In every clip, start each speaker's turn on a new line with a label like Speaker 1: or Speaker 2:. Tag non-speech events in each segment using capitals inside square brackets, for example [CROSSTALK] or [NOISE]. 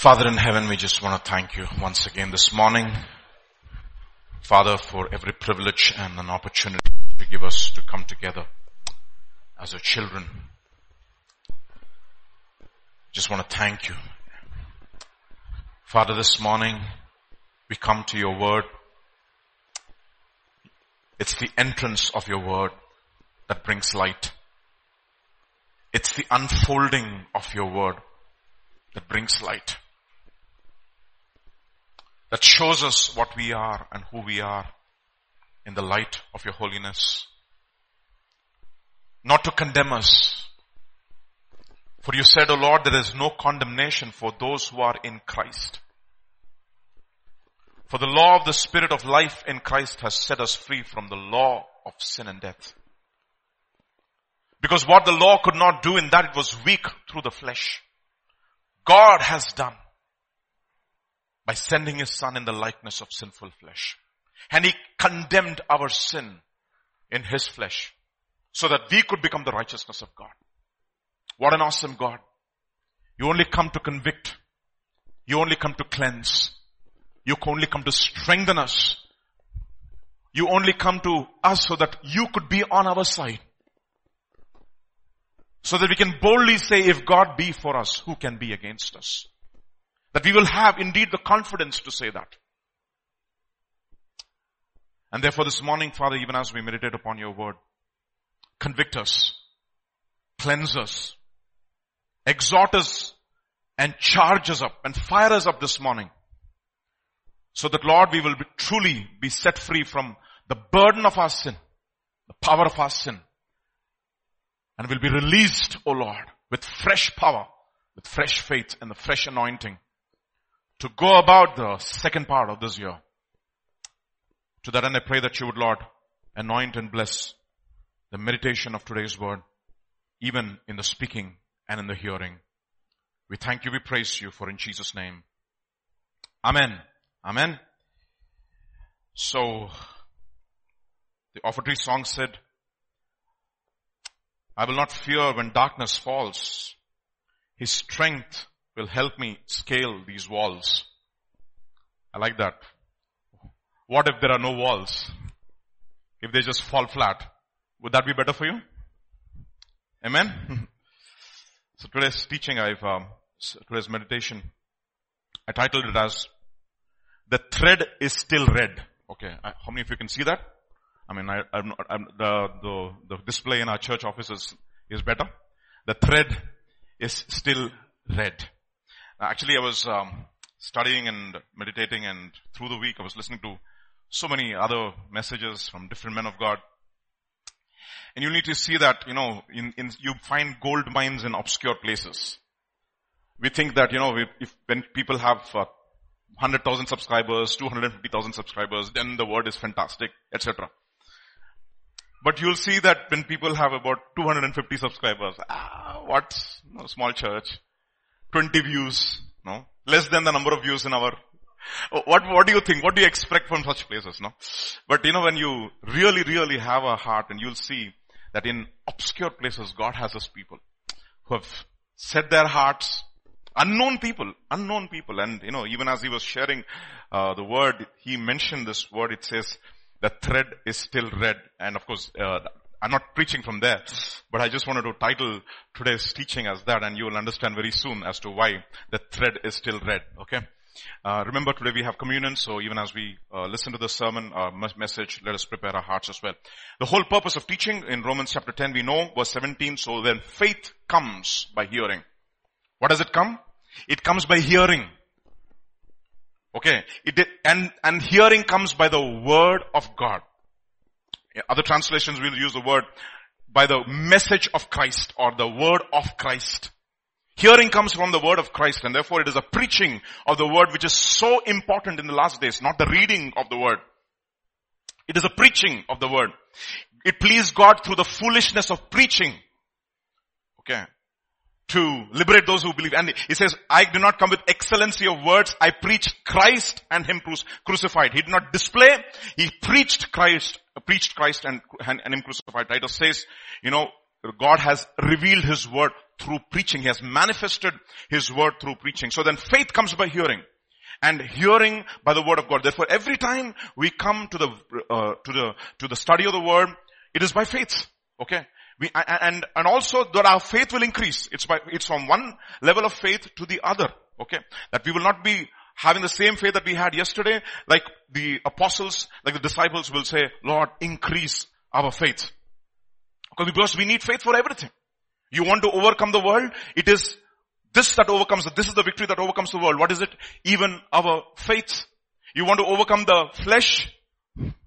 Speaker 1: Father in heaven, we just want to thank you once again this morning, Father, for every privilege and an opportunity to give us to come together as your children. Just want to thank you. Father, this morning we come to your word. It's the entrance of your word that brings light. It's the unfolding of your word that brings light. That shows us what we are and who we are in the light of your holiness. Not to condemn us. For you said, O Lord, there is no condemnation for those who are in Christ. For the law of the Spirit of life in Christ has set us free from the law of sin and death. Because what the law could not do in that it was weak through the flesh. God has done by sending his son in the likeness of sinful flesh. And he condemned our sin in his flesh so that we could become the righteousness of God. What an awesome God. You only come to convict. You only come to cleanse. You only come to strengthen us. You only come to us so that you could be on our side. So that we can boldly say, if God be for us, who can be against us? That we will have indeed the confidence to say that. And therefore this morning, Father, even as we meditate upon your word, convict us, cleanse us, exhort us, and charge us up and fire us up this morning. So that Lord, we will be truly be set free from the burden of our sin, the power of our sin, and will be released, O Lord, with fresh power, with fresh faith and the fresh anointing to go about the second part of this year. To that end, I pray that you would, Lord, anoint and bless the meditation of today's word, even in the speaking and in the hearing. We thank you, we praise you for in Jesus' name. Amen. Amen. So, the offertory song said, I will not fear when darkness falls. His strength will help me scale these walls. I like that. What if there are no walls? If they just fall flat, would that be better for you? Amen? [LAUGHS] so today's teaching, I've, um, today's meditation, I titled it as, the thread is still red. Okay. How many of you can see that? I mean, I, I'm, I'm, the, the, the display in our church offices is better. The thread is still red. Actually, I was um, studying and meditating, and through the week, I was listening to so many other messages from different men of God. And you need to see that, you know, in, in, you find gold mines in obscure places. We think that, you know, if, when people have uh, 100,000 subscribers, 250,000 subscribers, then the word is fantastic, etc. But you'll see that when people have about 250 subscribers, ah, what? No, small church. 20 views, no? Less than the number of views in our what, what do you think? What do you expect from such places, no? But you know, when you really, really have a heart and you'll see that in obscure places, God has His people who have set their hearts, unknown people, unknown people. And you know, even as he was sharing, uh, the word, he mentioned this word, it says, the thread is still red. And of course, uh, I'm not preaching from there, but I just wanted to title today's teaching as that and you will understand very soon as to why the thread is still red, okay? Uh, remember today we have communion, so even as we uh, listen to the sermon uh, message, let us prepare our hearts as well. The whole purpose of teaching in Romans chapter 10, we know, verse 17, so then faith comes by hearing. What does it come? It comes by hearing. Okay, it, and, and hearing comes by the word of God. Other translations will use the word by the message of Christ or the word of Christ. Hearing comes from the word of Christ and therefore it is a preaching of the word which is so important in the last days, not the reading of the word. It is a preaching of the word. It pleased God through the foolishness of preaching. Okay. To liberate those who believe. And he says, I do not come with excellency of words. I preach Christ and Him crucified. He did not display. He preached Christ preached Christ and, and, and him crucified. Titus says, you know, God has revealed his word through preaching. He has manifested His word through preaching. So then faith comes by hearing and hearing by the word of God. Therefore, every time we come to the uh, to the to the study of the word, it is by faith. Okay, we and and also that our faith will increase. It's by it's from one level of faith to the other. Okay, that we will not be having the same faith that we had yesterday, like the apostles, like the disciples will say, Lord, increase our faith. Because we need faith for everything. You want to overcome the world? It is this that overcomes, this is the victory that overcomes the world. What is it? Even our faith. You want to overcome the flesh?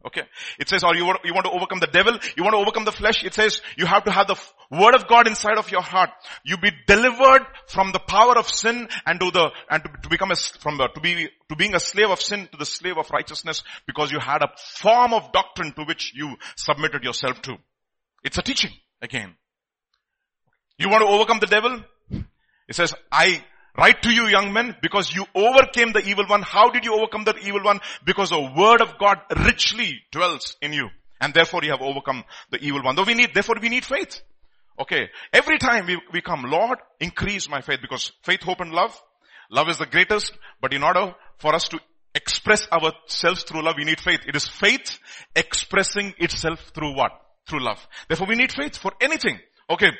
Speaker 1: Okay. It says, or you want, you want to overcome the devil, you want to overcome the flesh, it says you have to have the word of God inside of your heart. You be delivered from the power of sin and to the, and to, to become a, from the, to be, to being a slave of sin to the slave of righteousness because you had a form of doctrine to which you submitted yourself to. It's a teaching again. You want to overcome the devil? It says, I write to you young men because you overcame the evil one. How did you overcome the evil one? Because the word of God richly dwells in you. And therefore you have overcome the evil one. Though we need, therefore we need faith. Okay. Every time we, we come, Lord, increase my faith because faith, hope and love, love is the greatest, but in order for us to express ourselves through love, we need faith. It is faith expressing itself through what? Through love. Therefore we need faith for anything. Okay.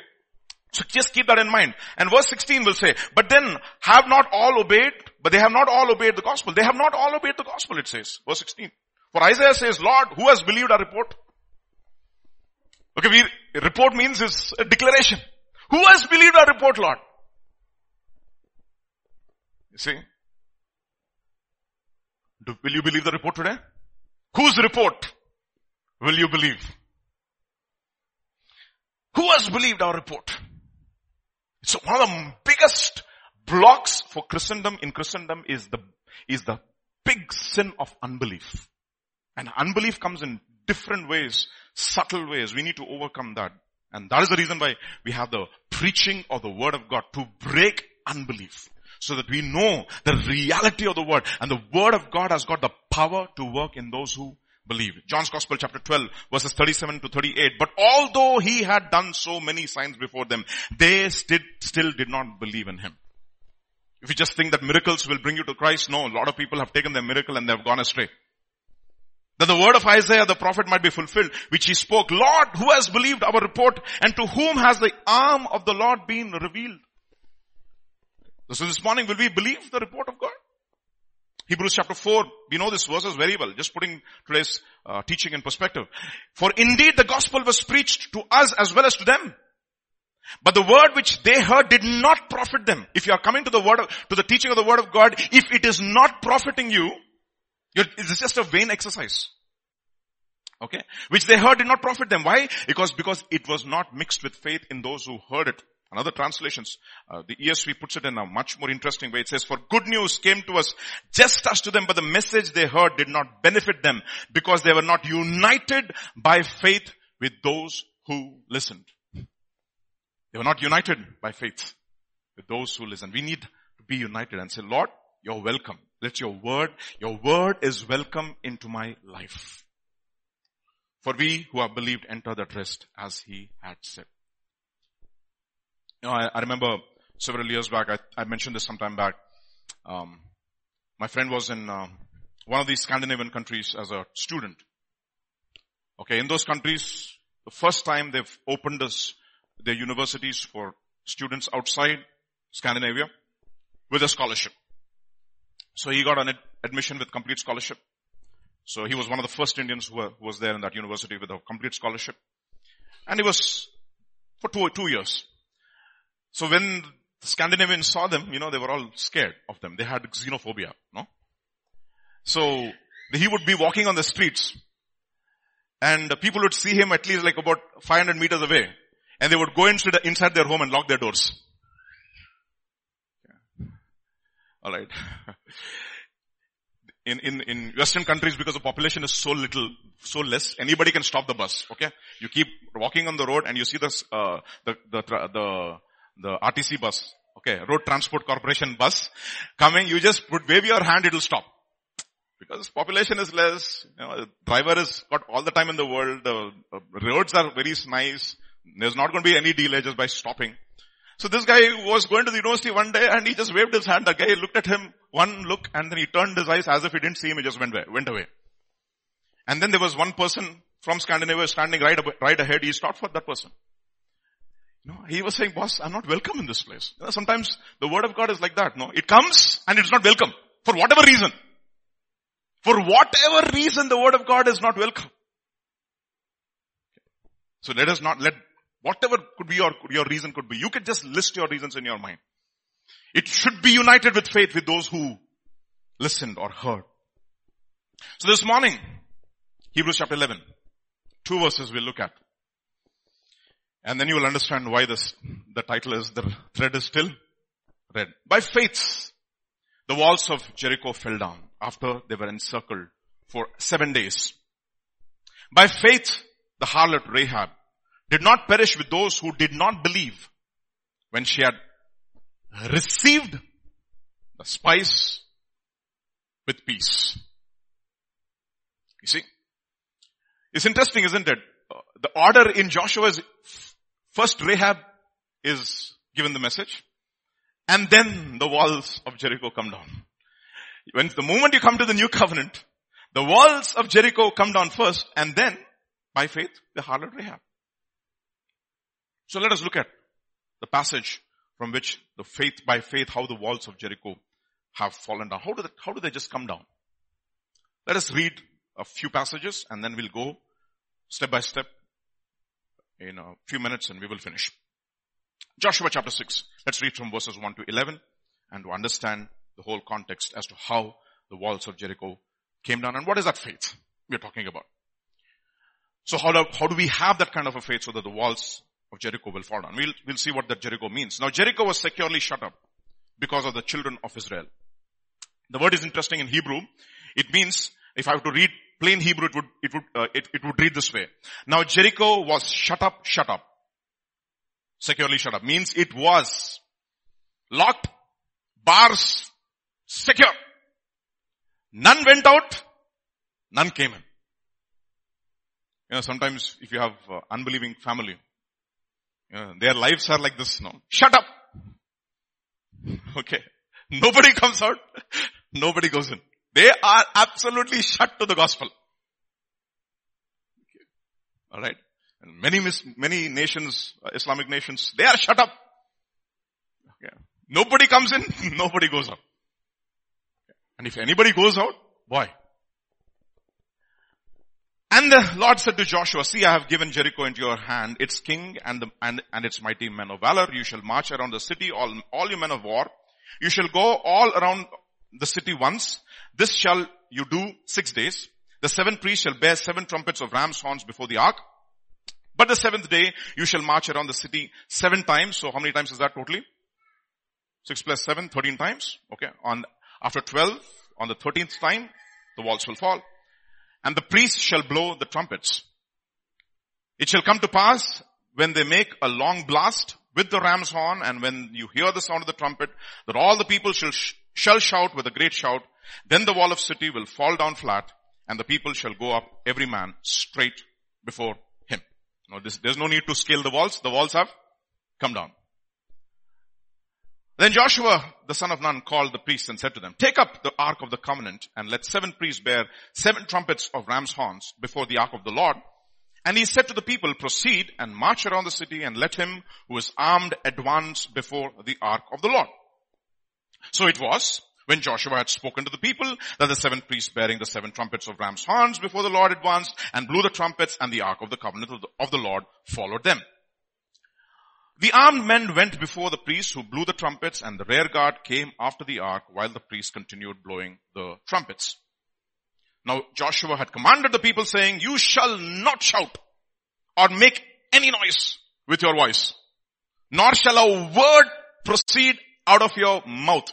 Speaker 1: So just keep that in mind. And verse 16 will say, but then have not all obeyed, but they have not all obeyed the gospel. They have not all obeyed the gospel, it says. Verse 16. For Isaiah says, Lord, who has believed our report? Okay, we, report means is a declaration. Who has believed our report, Lord? You see? Do, will you believe the report today? Whose report will you believe? Who has believed our report? So one of the biggest blocks for Christendom in Christendom is the, is the big sin of unbelief. And unbelief comes in different ways, subtle ways. We need to overcome that. And that is the reason why we have the preaching of the word of God to break unbelief. So that we know the reality of the word. And the word of God has got the power to work in those who believe. John's Gospel chapter 12 verses 37 to 38. But although he had done so many signs before them, they still, still did not believe in him. If you just think that miracles will bring you to Christ, no, a lot of people have taken their miracle and they have gone astray. That the word of Isaiah the prophet might be fulfilled, which he spoke, Lord, who has believed our report and to whom has the arm of the Lord been revealed? So this morning, will we believe the report of God? Hebrews chapter 4, we know this verses very well, just putting today's uh, teaching in perspective. For indeed the gospel was preached to us as well as to them. But the word which they heard did not profit them. If you are coming to the word of, to the teaching of the word of God, if it is not profiting you, it's just a vain exercise. Okay? Which they heard did not profit them. Why? Because, because it was not mixed with faith in those who heard it. Another translations, uh, the ESV puts it in a much more interesting way. It says, for good news came to us just as to them, but the message they heard did not benefit them because they were not united by faith with those who listened. They were not united by faith with those who listen. We need to be united and say, Lord, you're welcome. Let your word, your word is welcome into my life. For we who have believed enter that rest as he had said. Know, I, I remember several years back, I, I, mentioned this sometime back. Um, my friend was in uh, one of these Scandinavian countries as a student. Okay, in those countries, the first time they've opened their universities for students outside Scandinavia with a scholarship. So he got an ad- admission with complete scholarship. So he was one of the first Indians who, were, who was there in that university with a complete scholarship. And he was for two, two years. So when Scandinavians saw them, you know, they were all scared of them. They had xenophobia, no? So he would be walking on the streets and people would see him at least like about 500 meters away and they would go inside, inside their home and lock their doors. Yeah. Alright. [LAUGHS] In, in, in western countries because the population is so little, so less, anybody can stop the bus, okay? You keep walking on the road and you see this, uh, the, the, the, the RTC bus, okay, Road Transport Corporation bus coming, you just put, wave your hand, it'll stop. Because population is less, you know, driver is got all the time in the world, the uh, roads are very nice, there's not going to be any delay just by stopping. So this guy was going to the university one day and he just waved his hand. The guy looked at him, one look, and then he turned his eyes as if he didn't see him. He just went away. Went away. And then there was one person from Scandinavia standing right, right ahead. He stopped for that person. No, he was saying, boss, I'm not welcome in this place. You know, sometimes the word of God is like that. No, it comes and it's not welcome for whatever reason. For whatever reason, the word of God is not welcome. So let us not let whatever could be your, your reason could be. You could just list your reasons in your mind. It should be united with faith with those who listened or heard. So this morning, Hebrews chapter 11, two verses we'll look at. And then you will understand why this, the title is, the thread is still red. By faith, the walls of Jericho fell down after they were encircled for seven days. By faith, the harlot Rahab did not perish with those who did not believe when she had received the spice with peace. You see? It's interesting, isn't it? Uh, the order in Joshua is First Rahab is given the message and then the walls of Jericho come down. When the moment you come to the new covenant, the walls of Jericho come down first and then by faith the harlot Rahab. So let us look at the passage from which the faith by faith how the walls of Jericho have fallen down. How do they, how do they just come down? Let us read a few passages and then we'll go step by step in a few minutes and we will finish. Joshua chapter 6. Let's read from verses 1 to 11 and to understand the whole context as to how the walls of Jericho came down and what is that faith we're talking about. So how do, how do we have that kind of a faith so that the walls of Jericho will fall down? We'll, we'll see what that Jericho means. Now Jericho was securely shut up because of the children of Israel. The word is interesting in Hebrew. It means, if I have to read plain Hebrew, it would, it would, uh, it, it would read this way. Now Jericho was shut up, shut up. Securely shut up. Means it was locked, bars, secure. None went out, none came in. You know, sometimes if you have uh, unbelieving family, you know, their lives are like this, no. Shut up! [LAUGHS] Okay. Nobody comes out, [LAUGHS] nobody goes in. They are absolutely shut to the gospel. Alright. And many, many nations, uh, Islamic nations, they are shut up. Okay. Nobody comes in, [LAUGHS] nobody goes out. And if anybody goes out, boy. And the Lord said to Joshua, see I have given Jericho into your hand, its king and, the, and, and its mighty men of valor. You shall march around the city, all, all you men of war. You shall go all around the city once. This shall you do six days. The seven priests shall bear seven trumpets of ram's horns before the ark. But the seventh day you shall march around the city seven times. So how many times is that totally? Six plus seven, thirteen times. Okay. On, after twelve, on the thirteenth time, the walls will fall. And the priests shall blow the trumpets. It shall come to pass when they make a long blast with the ram's horn and when you hear the sound of the trumpet that all the people shall shall shout with a great shout. Then the wall of city will fall down flat and the people shall go up every man straight before him. This, there's no need to scale the walls. The walls have come down. Then Joshua, the son of Nun, called the priests and said to them, take up the ark of the covenant and let seven priests bear seven trumpets of ram's horns before the ark of the Lord. And he said to the people, proceed and march around the city and let him who is armed advance before the ark of the Lord. So it was when Joshua had spoken to the people that the seven priests bearing the seven trumpets of ram's horns before the Lord advanced and blew the trumpets and the ark of the covenant of the, of the Lord followed them. The armed men went before the priests who blew the trumpets and the rear guard came after the ark while the priests continued blowing the trumpets. Now Joshua had commanded the people saying, you shall not shout or make any noise with your voice, nor shall a word proceed out of your mouth.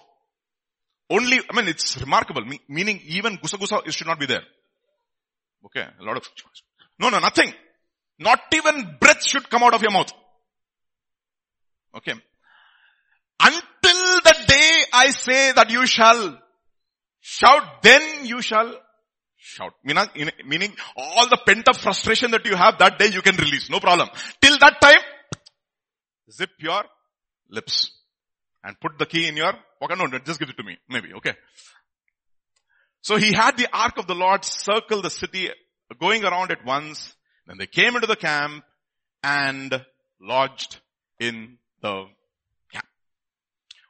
Speaker 1: Only, I mean, it's remarkable, meaning even gusa gusa should not be there. Okay, a lot of, no, no, nothing. Not even breath should come out of your mouth. Okay. Until the day I say that you shall shout, then you shall shout. Meaning all the pent up frustration that you have that day you can release. No problem. Till that time, zip your lips. And put the key in your pocket. No, just give it to me. Maybe. Okay. So he had the ark of the Lord circle the city, going around it once. Then they came into the camp and lodged in the camp.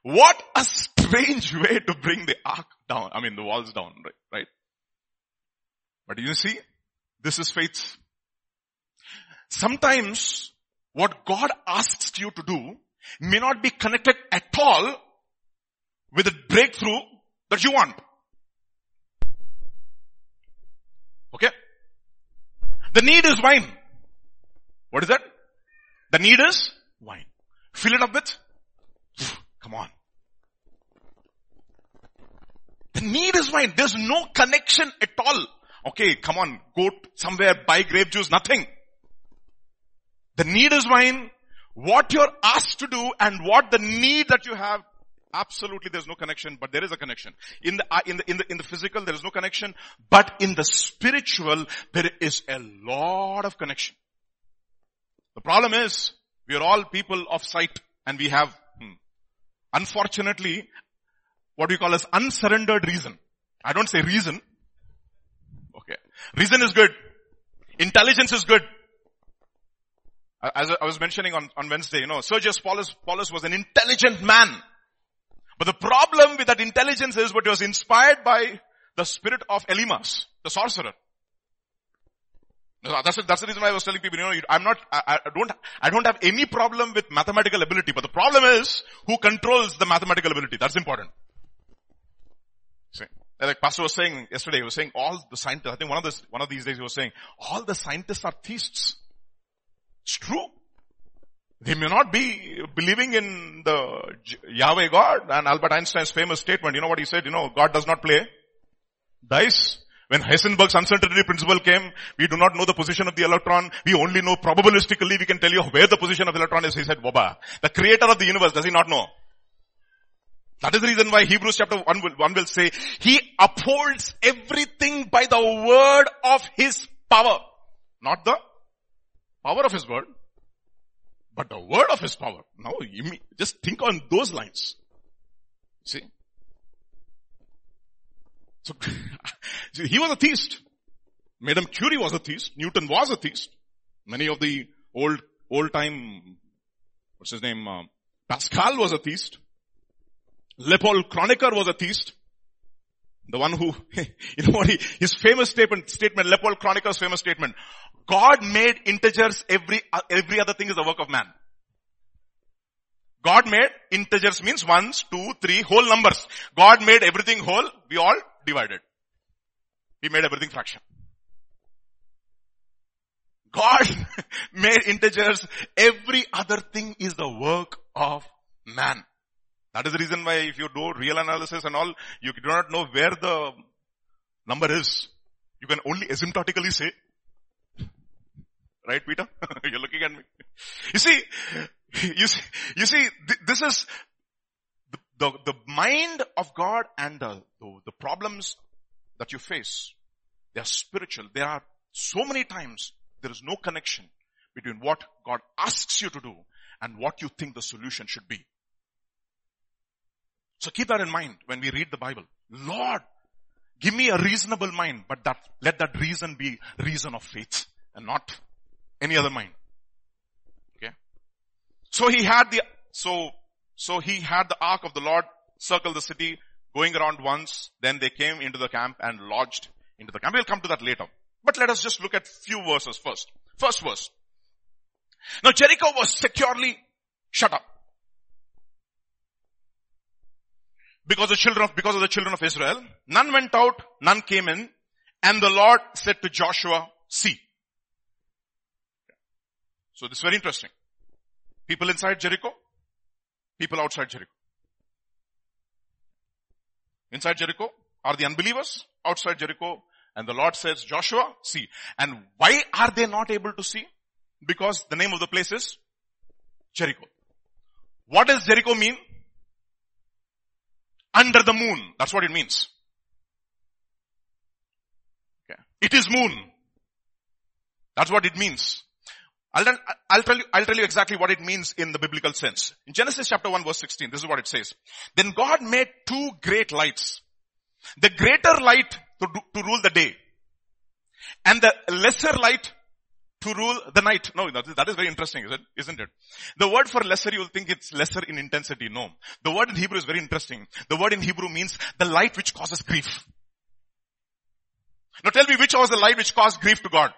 Speaker 1: What a strange [LAUGHS] way to bring the ark down. I mean, the walls down, right? right? But you see, this is faith. Sometimes what God asks you to do may not be connected at all with the breakthrough that you want. Okay? The need is wine. What is that? The need is wine. Fill it up with, [SIGHS] come on. The need is wine. There's no connection at all. Okay, come on, go somewhere, buy grape juice, nothing. The need is wine. What you're asked to do and what the need that you have, absolutely there's no connection, but there is a connection. In the, uh, in the, in the, in the physical there is no connection, but in the spiritual there is a lot of connection. The problem is, we are all people of sight and we have, hmm, unfortunately, what we call as unsurrendered reason. I don't say reason. Okay. Reason is good. Intelligence is good. Uh, as I was mentioning on, on Wednesday, you know, Sergius Paulus, Paulus was an intelligent man. But the problem with that intelligence is what was inspired by the spirit of Elymas, the sorcerer. That's, that's the reason why I was telling people, you know, I'm not, I, I, don't, I don't have any problem with mathematical ability, but the problem is who controls the mathematical ability. That's important. See, like Pastor was saying yesterday, he was saying all the scientists, I think one of this, one of these days he was saying, all the scientists are theists. It's true. They may not be believing in the Yahweh God and Albert Einstein's famous statement, you know what he said, you know, God does not play dice. When Heisenberg's uncertainty principle came, we do not know the position of the electron. We only know probabilistically we can tell you where the position of the electron is. He said, Boba, the creator of the universe, does he not know? That is the reason why Hebrews chapter 1 will, 1 will say, He upholds everything by the word of His power. Not the power of His word, but the word of His power. Now, just think on those lines. See? So, [LAUGHS] he was a theist. Madame Curie was a theist. Newton was a theist. Many of the old, old time, what's his name, uh, Pascal was a theist. Leopold Kronecker was a theist. The one who, [LAUGHS] you know what he, his famous statement, statement, Leopold Kronecker's famous statement, God made integers every, every other thing is the work of man. God made integers means ones, two, three, whole numbers. God made everything whole, we all divided. He made everything fraction. God [LAUGHS] made integers, every other thing is the work of man. That is the reason why if you do real analysis and all, you do not know where the number is. You can only asymptotically say. Right, Peter? [LAUGHS] You're looking at me. You see, you see, you see, th- this is the, the, the, mind of God and the, the, the problems that you face. They are spiritual. There are so many times there is no connection between what God asks you to do and what you think the solution should be. So keep that in mind when we read the Bible. Lord, give me a reasonable mind, but that, let that reason be reason of faith and not any other mind. Okay. So he had the, so, so he had the ark of the Lord circle the city going around once. Then they came into the camp and lodged into the camp. We'll come to that later. But let us just look at few verses first. First verse. Now Jericho was securely shut up. because the children of, because of the children of Israel. None went out, none came in. And the Lord said to Joshua, see. So this is very interesting. People inside Jericho, people outside Jericho. Inside Jericho are the unbelievers, outside Jericho, and the Lord says, Joshua, see. And why are they not able to see? Because the name of the place is Jericho. What does Jericho mean? under the moon. That's what it means. Okay. It is moon. That's what it means. I'll, I'll tell you, I'll tell you exactly what it means in the biblical sense. In Genesis chapter 1 verse 16, this is what it says. Then God made two great lights. The greater light to, to rule the day and the lesser light to rule the night. No, that is very interesting, isn't it? The word for lesser, you'll think it's lesser in intensity. No. The word in Hebrew is very interesting. The word in Hebrew means the light which causes grief. Now tell me which was the light which caused grief to God?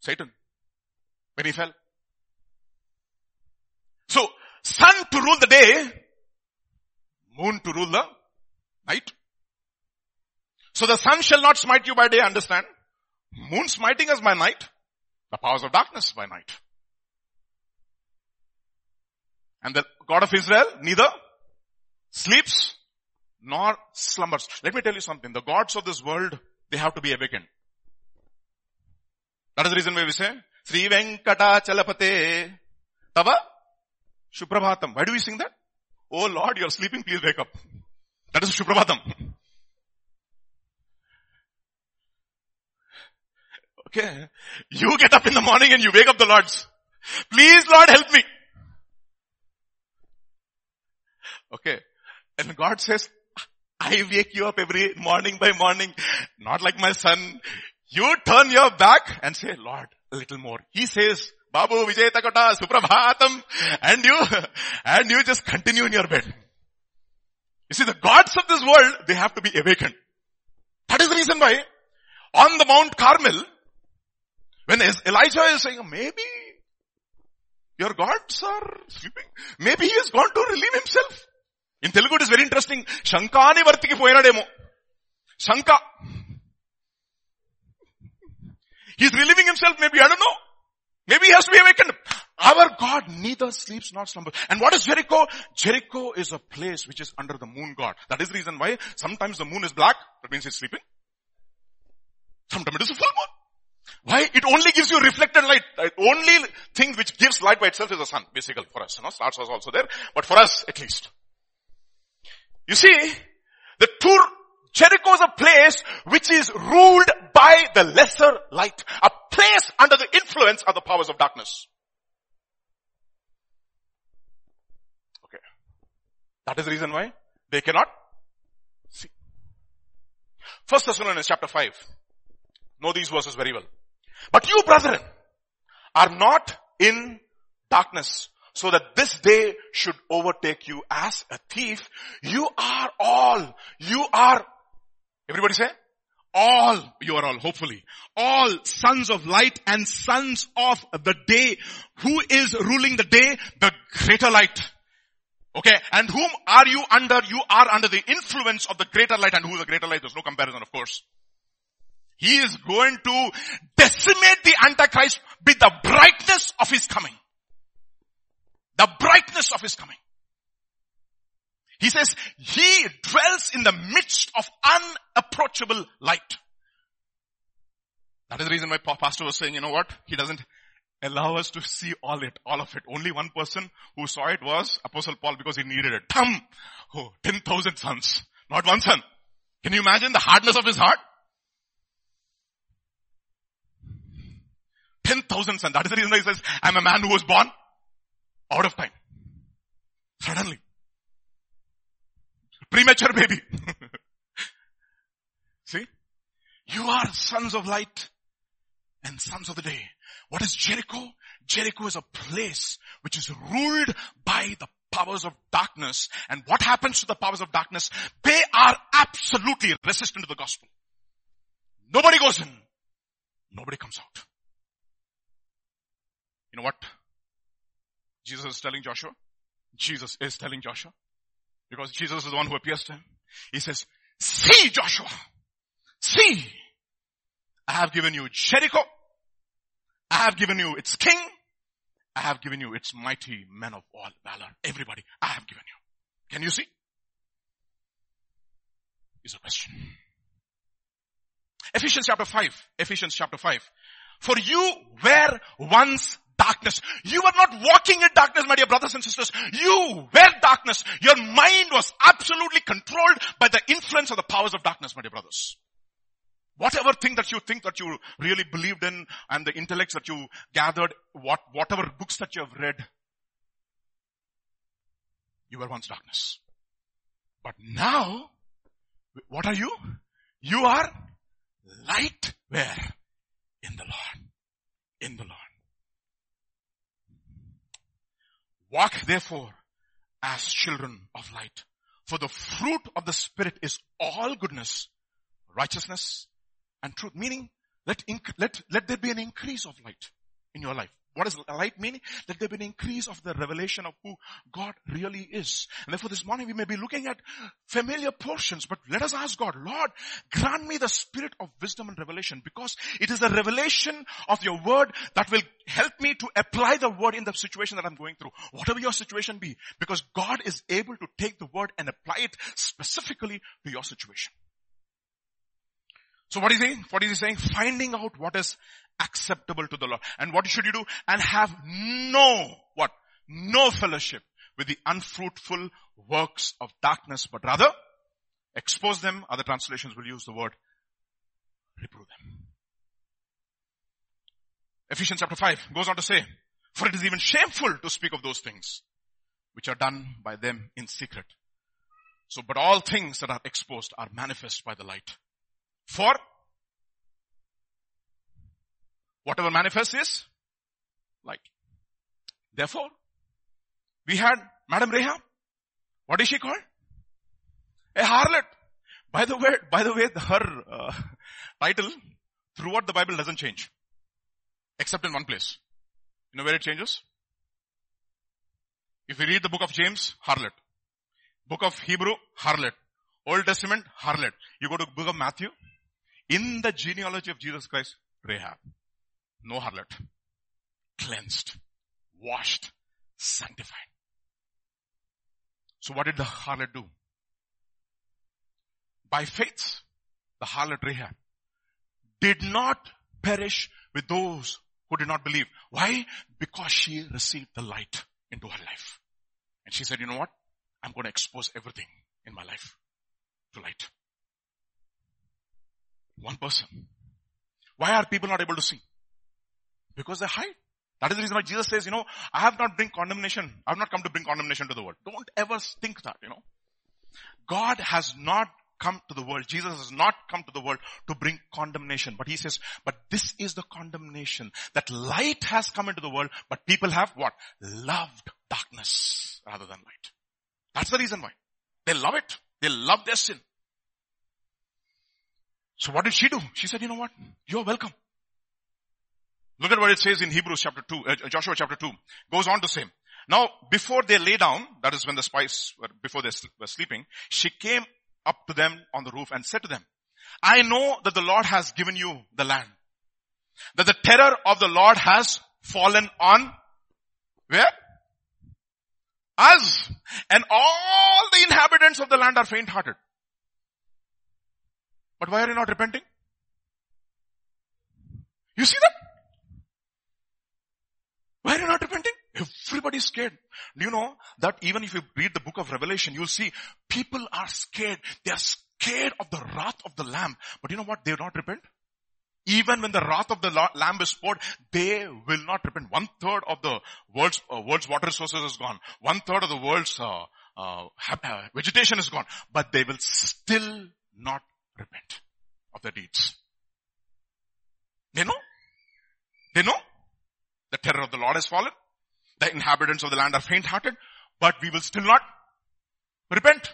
Speaker 1: Satan. When he fell. So, sun to rule the day, moon to rule the night. So the sun shall not smite you by day, understand? Moon smiting us by night. The powers of darkness by night. And the God of Israel neither sleeps nor slumbers. Let me tell you something. The gods of this world, they have to be awakened. That is the reason why we say, Sri Venkata Chalapate Tava Shuprabhatam. Why do we sing that? Oh Lord, you're sleeping, please wake up. That is Shuprabhatam. Okay. You get up in the morning and you wake up the Lord's. Please Lord help me. Okay. And God says, I wake you up every morning by morning. Not like my son. You turn your back and say, Lord, a little more. He says, Babu Vijay Takata Suprabhatam and you, and you just continue in your bed. You see the gods of this world, they have to be awakened. That is the reason why on the Mount Carmel, when Elijah is saying, maybe your gods are sleeping, maybe he has gone to relieve himself. In Telugu it is very interesting. Shankani vartiki poyinademo. Shanka. He's relieving himself maybe, I don't know. Maybe he has to be awakened. Our God neither sleeps nor slumbers. And what is Jericho? Jericho is a place which is under the moon God. That is the reason why sometimes the moon is black. That means it's sleeping. Sometimes it is a full moon. Why? It only gives you reflected light. The only thing which gives light by itself is the sun, basically for us. You know, stars was also there, but for us at least. You see, the tour, Jericho is a place which is ruled by the lesser light. A place under the influence of the powers of darkness. Okay. That is the reason why they cannot see. First Thessalonians chapter 5. Know these verses very well. But you brethren are not in darkness so that this day should overtake you as a thief. You are all, you are, everybody say, all, you are all, hopefully, all sons of light and sons of the day. Who is ruling the day? The greater light. Okay, and whom are you under? You are under the influence of the greater light and who is the greater light? There's no comparison, of course. He is going to decimate the Antichrist with the brightness of his coming. The brightness of his coming. He says, he dwells in the midst of unapproachable light. That is the reason why pastor was saying, you know what? He doesn't allow us to see all it, all of it. Only one person who saw it was Apostle Paul because he needed it. Thumb! Oh, 10,000 suns. Not one sun. Can you imagine the hardness of his heart? 10,000 suns. That is the reason why he says, I'm a man who was born out of time. Suddenly. Premature baby. [LAUGHS] See? You are sons of light and sons of the day. What is Jericho? Jericho is a place which is ruled by the powers of darkness. And what happens to the powers of darkness? They are absolutely resistant to the gospel. Nobody goes in. Nobody comes out. You know what? Jesus is telling Joshua. Jesus is telling Joshua. Because Jesus is the one who appears to him. He says, see Joshua. See. I have given you Jericho. I have given you its king. I have given you its mighty men of all valor. Everybody, I have given you. Can you see? Is a question. Ephesians chapter 5. Ephesians chapter 5. For you were once darkness. You were not walking in darkness, my dear brothers and sisters. You were darkness. Your mind was absolutely controlled by the influence of the powers of darkness, my dear brothers. Whatever thing that you think that you really believed in and the intellects that you gathered, what, whatever books that you have read, you were once darkness. But now, what are you? You are light where? In the Lord. In the Lord. Walk therefore as children of light. For the fruit of the Spirit is all goodness, righteousness, and truth. Meaning, let, inc- let, let there be an increase of light in your life. What does light mean? That there be an increase of the revelation of who God really is. And therefore this morning we may be looking at familiar portions, but let us ask God, Lord, grant me the spirit of wisdom and revelation because it is the revelation of your word that will help me to apply the word in the situation that I'm going through. Whatever your situation be, because God is able to take the word and apply it specifically to your situation. So what is he? What is he saying? Finding out what is acceptable to the Lord. And what should you do? And have no, what? No fellowship with the unfruitful works of darkness, but rather expose them. Other translations will use the word reprove them. Ephesians chapter 5 goes on to say, for it is even shameful to speak of those things which are done by them in secret. So, but all things that are exposed are manifest by the light. For whatever manifests is light. Therefore, we had Madam Rahab. What is she called? A harlot. By the way, by the way, her uh, title throughout the Bible doesn't change, except in one place. You know where it changes? If you read the book of James, harlot. Book of Hebrew, harlot. Old Testament, harlot. You go to book of Matthew, in the genealogy of Jesus Christ, Rahab. No harlot. Cleansed. Washed. Sanctified. So what did the harlot do? By faith, the harlot Rahab did not perish with those who did not believe. Why? Because she received the light into her life. And she said, you know what? I'm going to expose everything in my life to light. One person. Why are people not able to see? Because they hide. That is the reason why Jesus says, you know, I have not bring condemnation. I have not come to bring condemnation to the world. Don't ever think that, you know. God has not come to the world. Jesus has not come to the world to bring condemnation. But he says, but this is the condemnation that light has come into the world, but people have what? Loved darkness rather than light. That's the reason why. They love it. They love their sin. So what did she do? She said, you know what? You're welcome. Look at what it says in Hebrews chapter 2, uh, Joshua chapter 2. Goes on to say, now before they lay down, that is when the spies, were, before they were sleeping, she came up to them on the roof and said to them, I know that the Lord has given you the land. That the terror of the Lord has fallen on where? Us. And all the inhabitants of the land are faint hearted. But why are you not repenting? You see that? Why are you not repenting? Everybody's scared. Do you know that even if you read the book of Revelation, you'll see people are scared. They are scared of the wrath of the Lamb. But you know what? They will not repent. Even when the wrath of the Lamb is poured, they will not repent. One third of the world's, uh, world's water sources is gone. One third of the world's uh, uh, uh vegetation is gone. But they will still not repent of their deeds. They know. They know. The terror of the Lord has fallen. The inhabitants of the land are faint hearted, but we will still not repent.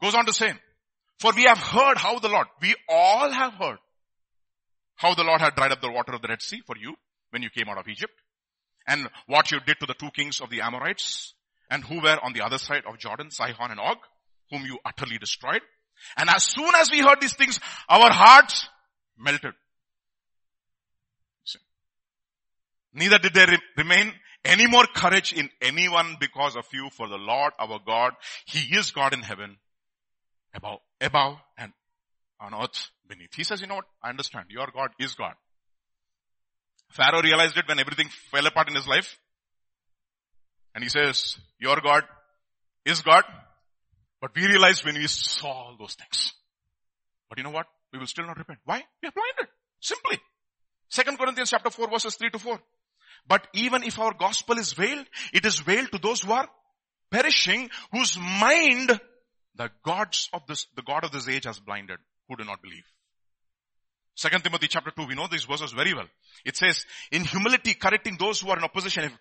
Speaker 1: Goes on to say, for we have heard how the Lord, we all have heard how the Lord had dried up the water of the Red Sea for you when you came out of Egypt and what you did to the two kings of the Amorites and who were on the other side of Jordan, Sihon and Og, whom you utterly destroyed. And as soon as we heard these things, our hearts melted. Neither did there remain any more courage in anyone because of you for the Lord our God. He is God in heaven above, above and on earth beneath. He says, you know what? I understand. Your God is God. Pharaoh realized it when everything fell apart in his life. And he says, your God is God. But we realized when we saw all those things. But you know what? we will still not repent. Why? We are blinded. Simply. Second Corinthians chapter 4 verses 3 to 4. But even if our gospel is veiled, it is veiled to those who are perishing, whose mind the gods of this, the God of this age has blinded, who do not believe. Second Timothy chapter 2, we know these verses very well. It says, in humility correcting those who are in opposition, if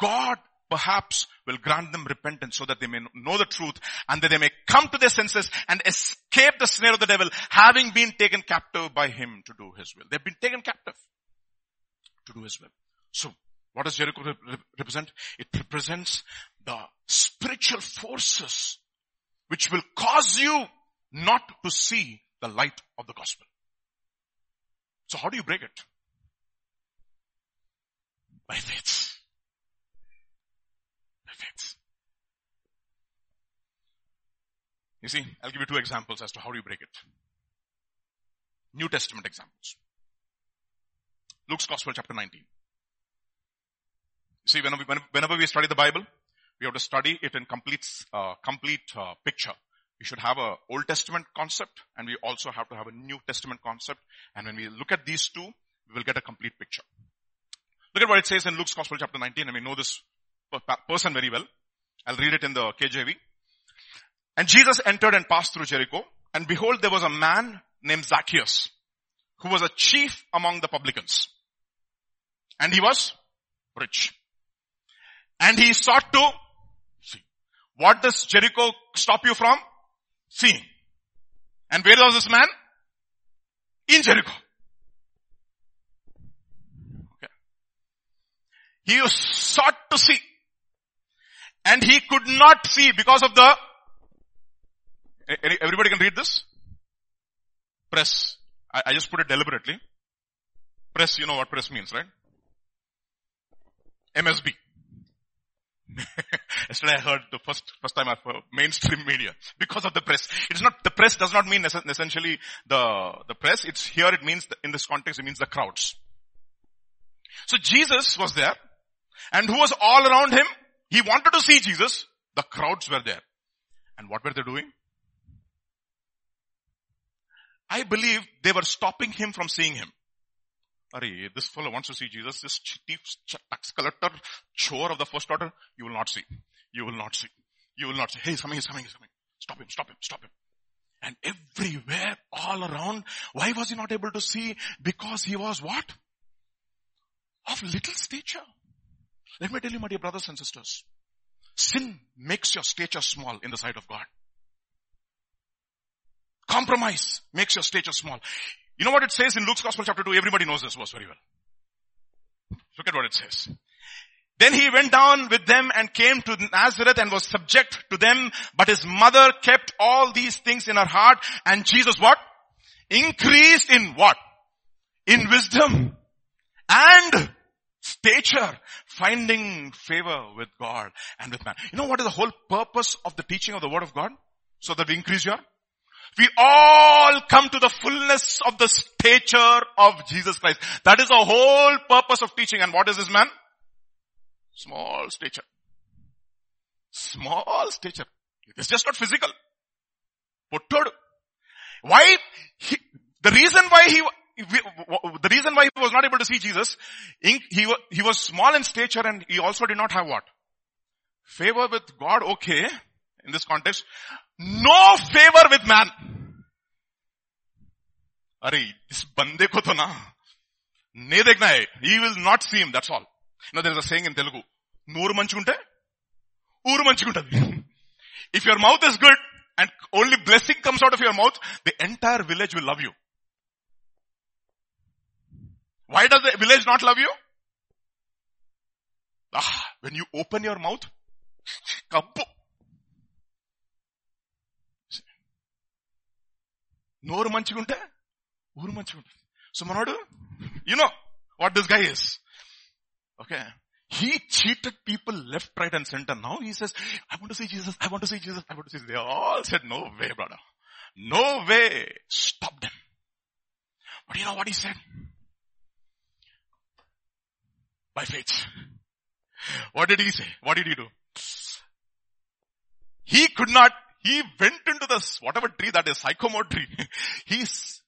Speaker 1: God perhaps will grant them repentance so that they may know the truth and that they may come to their senses and escape the snare of the devil, having been taken captive by him to do his will. They've been taken captive to do his will. So, what does Jericho represent? It represents the spiritual forces which will cause you not to see the light of the gospel. So how do you break it? By faith. You see, I'll give you two examples as to how you break it. New Testament examples. Luke's Gospel chapter 19. See, whenever, whenever we study the Bible, we have to study it in complete, uh, complete uh, picture. We should have a Old Testament concept and we also have to have a New Testament concept. And when we look at these two, we will get a complete picture. Look at what it says in Luke's Gospel chapter 19 and we know this person very well. I'll read it in the KJV. And Jesus entered and passed through Jericho and behold there was a man named Zacchaeus who was a chief among the publicans. And he was rich. And he sought to see. What does Jericho stop you from? Seeing. And where was this man? In Jericho. Okay. He sought to see. And he could not see because of the, everybody can read this? Press. I, I just put it deliberately. Press, you know what press means, right? MSB. [LAUGHS] Yesterday I heard the first, first time I've heard mainstream media because of the press. It's not, the press does not mean essentially the, the press. It's here it means, in this context, it means the crowds. So Jesus was there and who was all around him? He wanted to see Jesus. The crowds were there. And what were they doing? I believe they were stopping him from seeing him. Array, this fellow wants to see Jesus, this chief tax collector, chore of the first order, you will not see. You will not see. You will not see. Hey, he's coming, he's coming, he's coming. Stop him, stop him, stop him. And everywhere, all around, why was he not able to see? Because he was what? Of little stature. Let me tell you, my dear brothers and sisters. Sin makes your stature small in the sight of God. Compromise makes your stature small. You know what it says in Luke's Gospel chapter 2? Everybody knows this verse very well. Look at what it says. Then he went down with them and came to Nazareth and was subject to them, but his mother kept all these things in her heart and Jesus what? Increased in what? In wisdom and stature, finding favor with God and with man. You know what is the whole purpose of the teaching of the word of God? So that we increase your we all come to the fullness of the stature of Jesus Christ. That is the whole purpose of teaching. And what is this man? Small stature. Small stature. It's just not physical. Why? He, the reason why he, the reason why he was not able to see Jesus, he, he was small in stature and he also did not have what? Favor with God, okay, in this context, no favor with man. अरे इस बंदे को तो ना नहीं देखना है he will not see him that's all you know there is a saying in Telugu నూరు మంచుకుంటే ఊరు మంచుకుంటది [LAUGHS] if your mouth is good and only blessing comes out of your mouth the entire village will love you why does the village not love you ah, when you open your mouth cup నోరు మంచిగుంటే ఊరు మంచిగా ఉంటుంది so మనోడు you know what this guy is okay He cheated people left, right and center. Now he says, I want to see Jesus, I want to see Jesus, I want to see Jesus. They all said, no way brother. No way. Stop them. But you by faith. What did he say? What did he do? He could not, he went into this, whatever tree that is, sycamore tree. [LAUGHS] he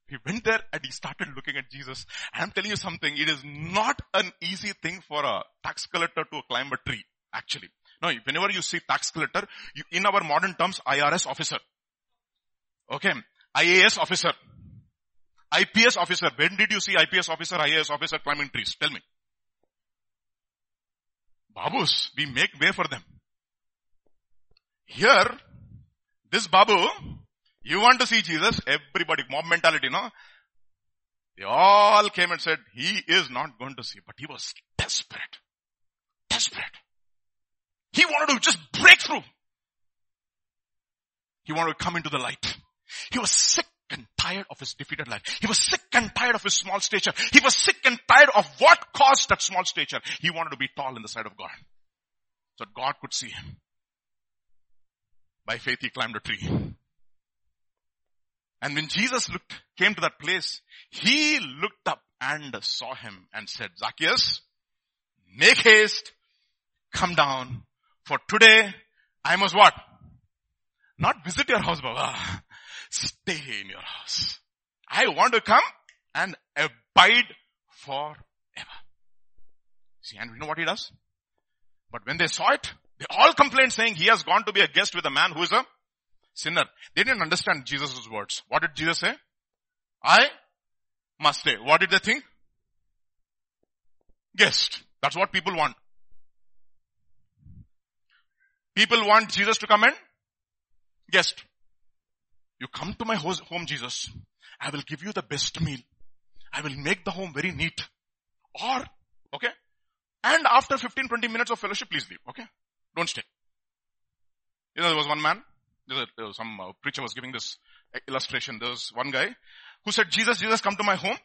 Speaker 1: He went there and he started looking at Jesus. And I'm telling you something, it is not an easy thing for a tax collector to climb a tree, actually. No, whenever you see tax collector, you, in our modern terms, IRS officer. Okay. IAS officer. IPS officer. When did you see IPS officer, IAS officer climbing trees? Tell me. Babus, we make way for them. Here, this Babu, you want to see Jesus? Everybody, mob mentality, no? They all came and said, he is not going to see, but he was desperate. Desperate. He wanted to just break through. He wanted to come into the light. He was sick and tired of his defeated life. He was sick and tired of his small stature. He was sick and tired of what caused that small stature. He wanted to be tall in the sight of God. So God could see him. By faith he climbed a tree. And when Jesus looked, came to that place, he looked up and saw him and said, Zacchaeus, make haste, come down, for today I must what? Not visit your house, Baba. Stay in your house. I want to come and abide forever. See, and you know what he does? But when they saw it, they all complained saying he has gone to be a guest with a man who is a sinner. They didn't understand Jesus' words. What did Jesus say? I must stay. What did they think? Guest. That's what people want. People want Jesus to come and guest. You come to my home, Jesus. I will give you the best meal. I will make the home very neat. Or, okay? And after 15, 20 minutes of fellowship, please leave, okay? Don't stay. You know, there was one man, there was, some uh, preacher was giving this illustration. There was one guy who said, Jesus, Jesus, come to my home.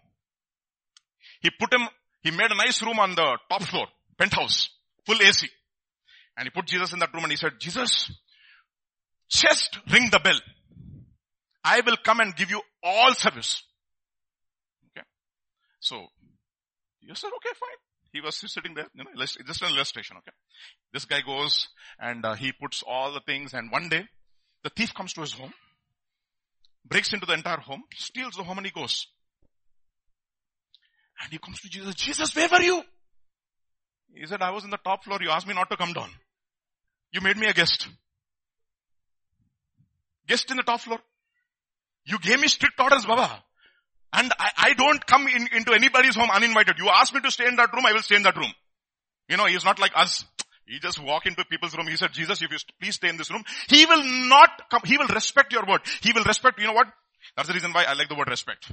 Speaker 1: He put him, he made a nice room on the top floor, penthouse, full AC. And he put Jesus in that room and he said, Jesus, just ring the bell. I will come and give you all service. Okay. So, you said, okay, fine. He was sitting there, you know, just an illustration, okay. This guy goes and uh, he puts all the things and one day, the thief comes to his home, breaks into the entire home, steals the home and he goes. And he comes to Jesus, Jesus, where were you? He said, I was in the top floor. You asked me not to come down. You made me a guest. Guest in the top floor. You gave me strict orders, Baba. And I, I don't come in, into anybody's home uninvited. You ask me to stay in that room, I will stay in that room. You know, he's not like us. He just walk into people's room. He said, Jesus, if you please stay in this room, he will not come, he will respect your word. He will respect, you know what? That's the reason why I like the word respect.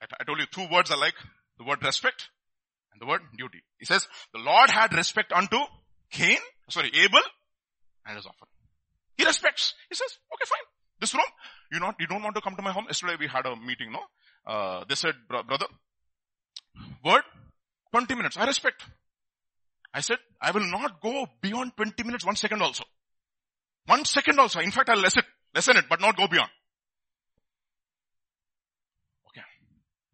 Speaker 1: I, told you two words I like. The word respect and the word duty. He says, the Lord had respect unto Cain, sorry, Abel and his offering. He respects. He says, okay, fine. This room, you not, you don't want to come to my home? Yesterday we had a meeting, no? Uh, they said, brother, word, 20 minutes. I respect. I said, I will not go beyond 20 minutes, one second also. One second also. In fact, I'll lessen it, lessen it, but not go beyond.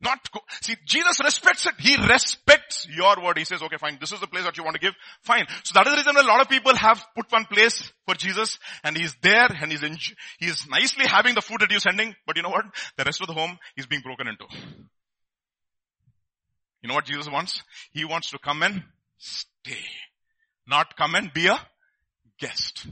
Speaker 1: Not. See, Jesus respects it. He respects your word. He says, okay, fine. This is the place that you want to give. Fine. So that is the reason a lot of people have put one place for Jesus and he's there and he's in, he's nicely having the food that you're sending. But you know what? The rest of the home is being broken into. You know what Jesus wants? He wants to come and stay. Not come and be a guest.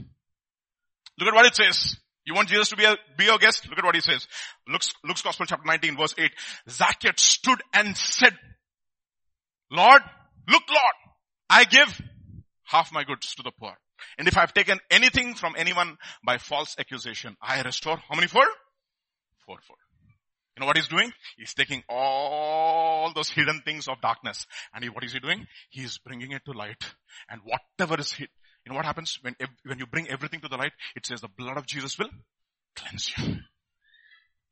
Speaker 1: Look at what it says. You want Jesus to be, a, be your guest? Look at what he says. Luke's, Luke's Gospel chapter 19 verse 8. Zacchaeus stood and said, Lord, look Lord, I give half my goods to the poor. And if I've taken anything from anyone by false accusation, I restore how many fold? Fourfold. You know what he's doing? He's taking all those hidden things of darkness and he, what is he doing? He's bringing it to light. And whatever is hid, you know what happens when, when you bring everything to the light? It says the blood of Jesus will cleanse you.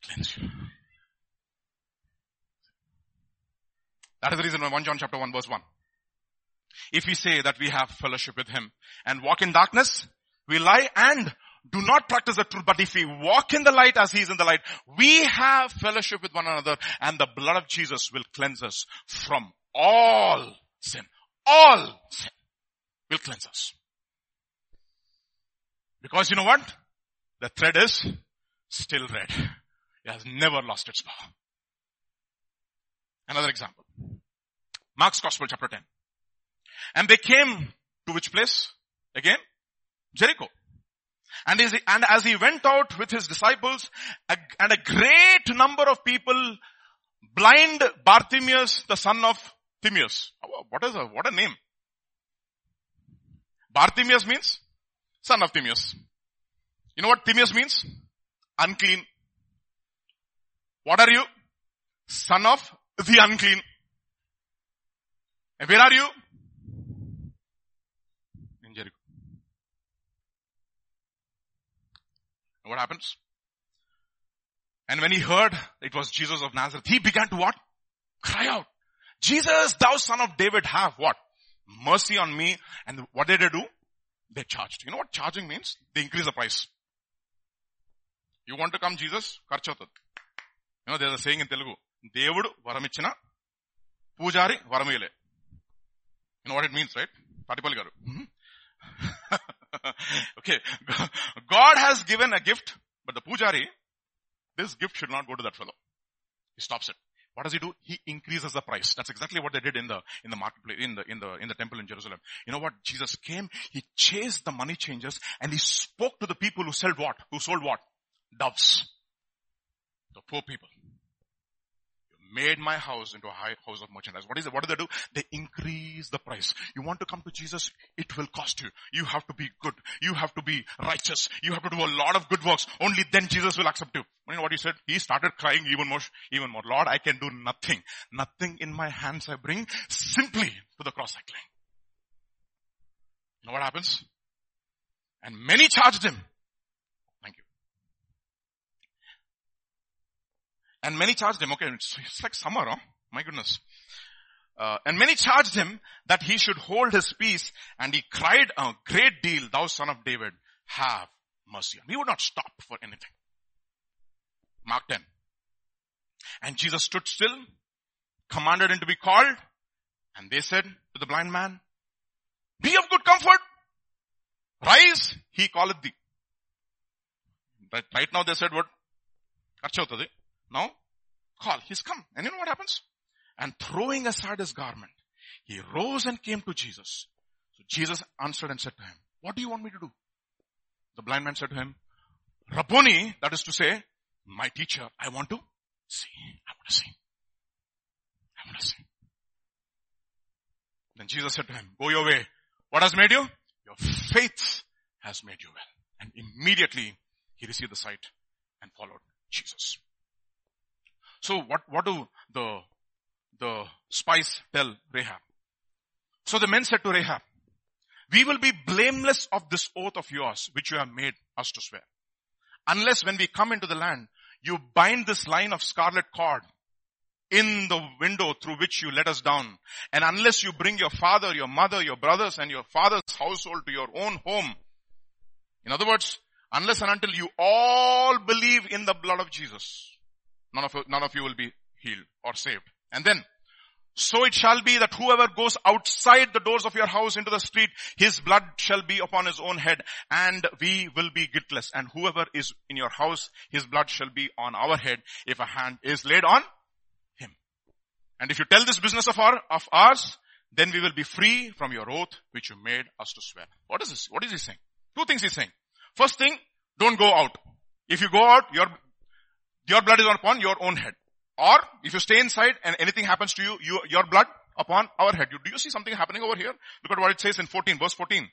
Speaker 1: Cleanse you. That is the reason why 1 John chapter 1 verse 1. If we say that we have fellowship with Him and walk in darkness, we lie and do not practice the truth. But if we walk in the light as He is in the light, we have fellowship with one another and the blood of Jesus will cleanse us from all sin. All sin will cleanse us. Because you know what? The thread is still red. It has never lost its power. Another example. Mark's Gospel chapter 10. And they came to which place? Again? Jericho. And, and as he went out with his disciples, a, and a great number of people, blind Bartimaeus, the son of Timaeus. What is a, what a name. Bartimaeus means son of Timaeus. You know what Timaeus means? Unclean. What are you? Son of the unclean. And where are you? In Jericho. what happens? And when he heard it was Jesus of Nazareth, he began to what? Cry out. Jesus, thou son of David, have what? Mercy on me. And what did they do? they charged. You know what charging means? They increase the price. You want to come, Jesus? Karchatat. You know, there's a saying in Telugu. Devudu varamichina, pujari varamile. You know what it means, right? Patipali garu. Okay. God has given a gift, but the pujari, this gift should not go to that fellow. He stops it. What does he do? He increases the price. That's exactly what they did in the, in the marketplace, in the, in the, in the temple in Jerusalem. You know what? Jesus came, he chased the money changers and he spoke to the people who sold what? Who sold what? Doves. The poor people made my house into a high house of merchandise. What is it? What do they do? They increase the price. You want to come to Jesus? It will cost you. You have to be good. You have to be righteous. You have to do a lot of good works. Only then Jesus will accept you. You know what he said? He started crying even more, even more. Lord, I can do nothing. Nothing in my hands I bring. Simply to the cross I cling. You know what happens? And many charged him. Thank you. And many charged him. Okay, it's, it's like summer, huh? My goodness. Uh, and many charged him that he should hold his peace and he cried a great deal, thou son of David, have mercy. He would not stop for anything. Mark 10. And Jesus stood still, commanded him to be called, and they said to the blind man, be of good comfort, rise, he calleth thee. Right, right now they said what? Now, call. He's come. And you know what happens? And throwing aside his garment, he rose and came to Jesus. So Jesus answered and said to him, what do you want me to do? The blind man said to him, Rabboni, that is to say, my teacher, I want to see. I want to see. I want to see. Then Jesus said to him, go your way. What has made you? Your faith has made you well. And immediately he received the sight and followed Jesus. So what, what do the, the spies tell Rahab? So the men said to Rahab, we will be blameless of this oath of yours, which you have made us to swear. Unless when we come into the land, you bind this line of scarlet cord in the window through which you let us down. And unless you bring your father, your mother, your brothers and your father's household to your own home. In other words, unless and until you all believe in the blood of Jesus, none of, none of you will be healed or saved. And then, so it shall be that whoever goes outside the doors of your house into the street, his blood shall be upon his own head and we will be guiltless. And whoever is in your house, his blood shall be on our head if a hand is laid on him. And if you tell this business of our, of ours, then we will be free from your oath which you made us to swear. What is this? What is he saying? Two things he's saying. First thing, don't go out. If you go out, your, your blood is upon your own head. Or if you stay inside and anything happens to you, you your blood upon our head. You, do you see something happening over here? Look at what it says in 14, verse 14.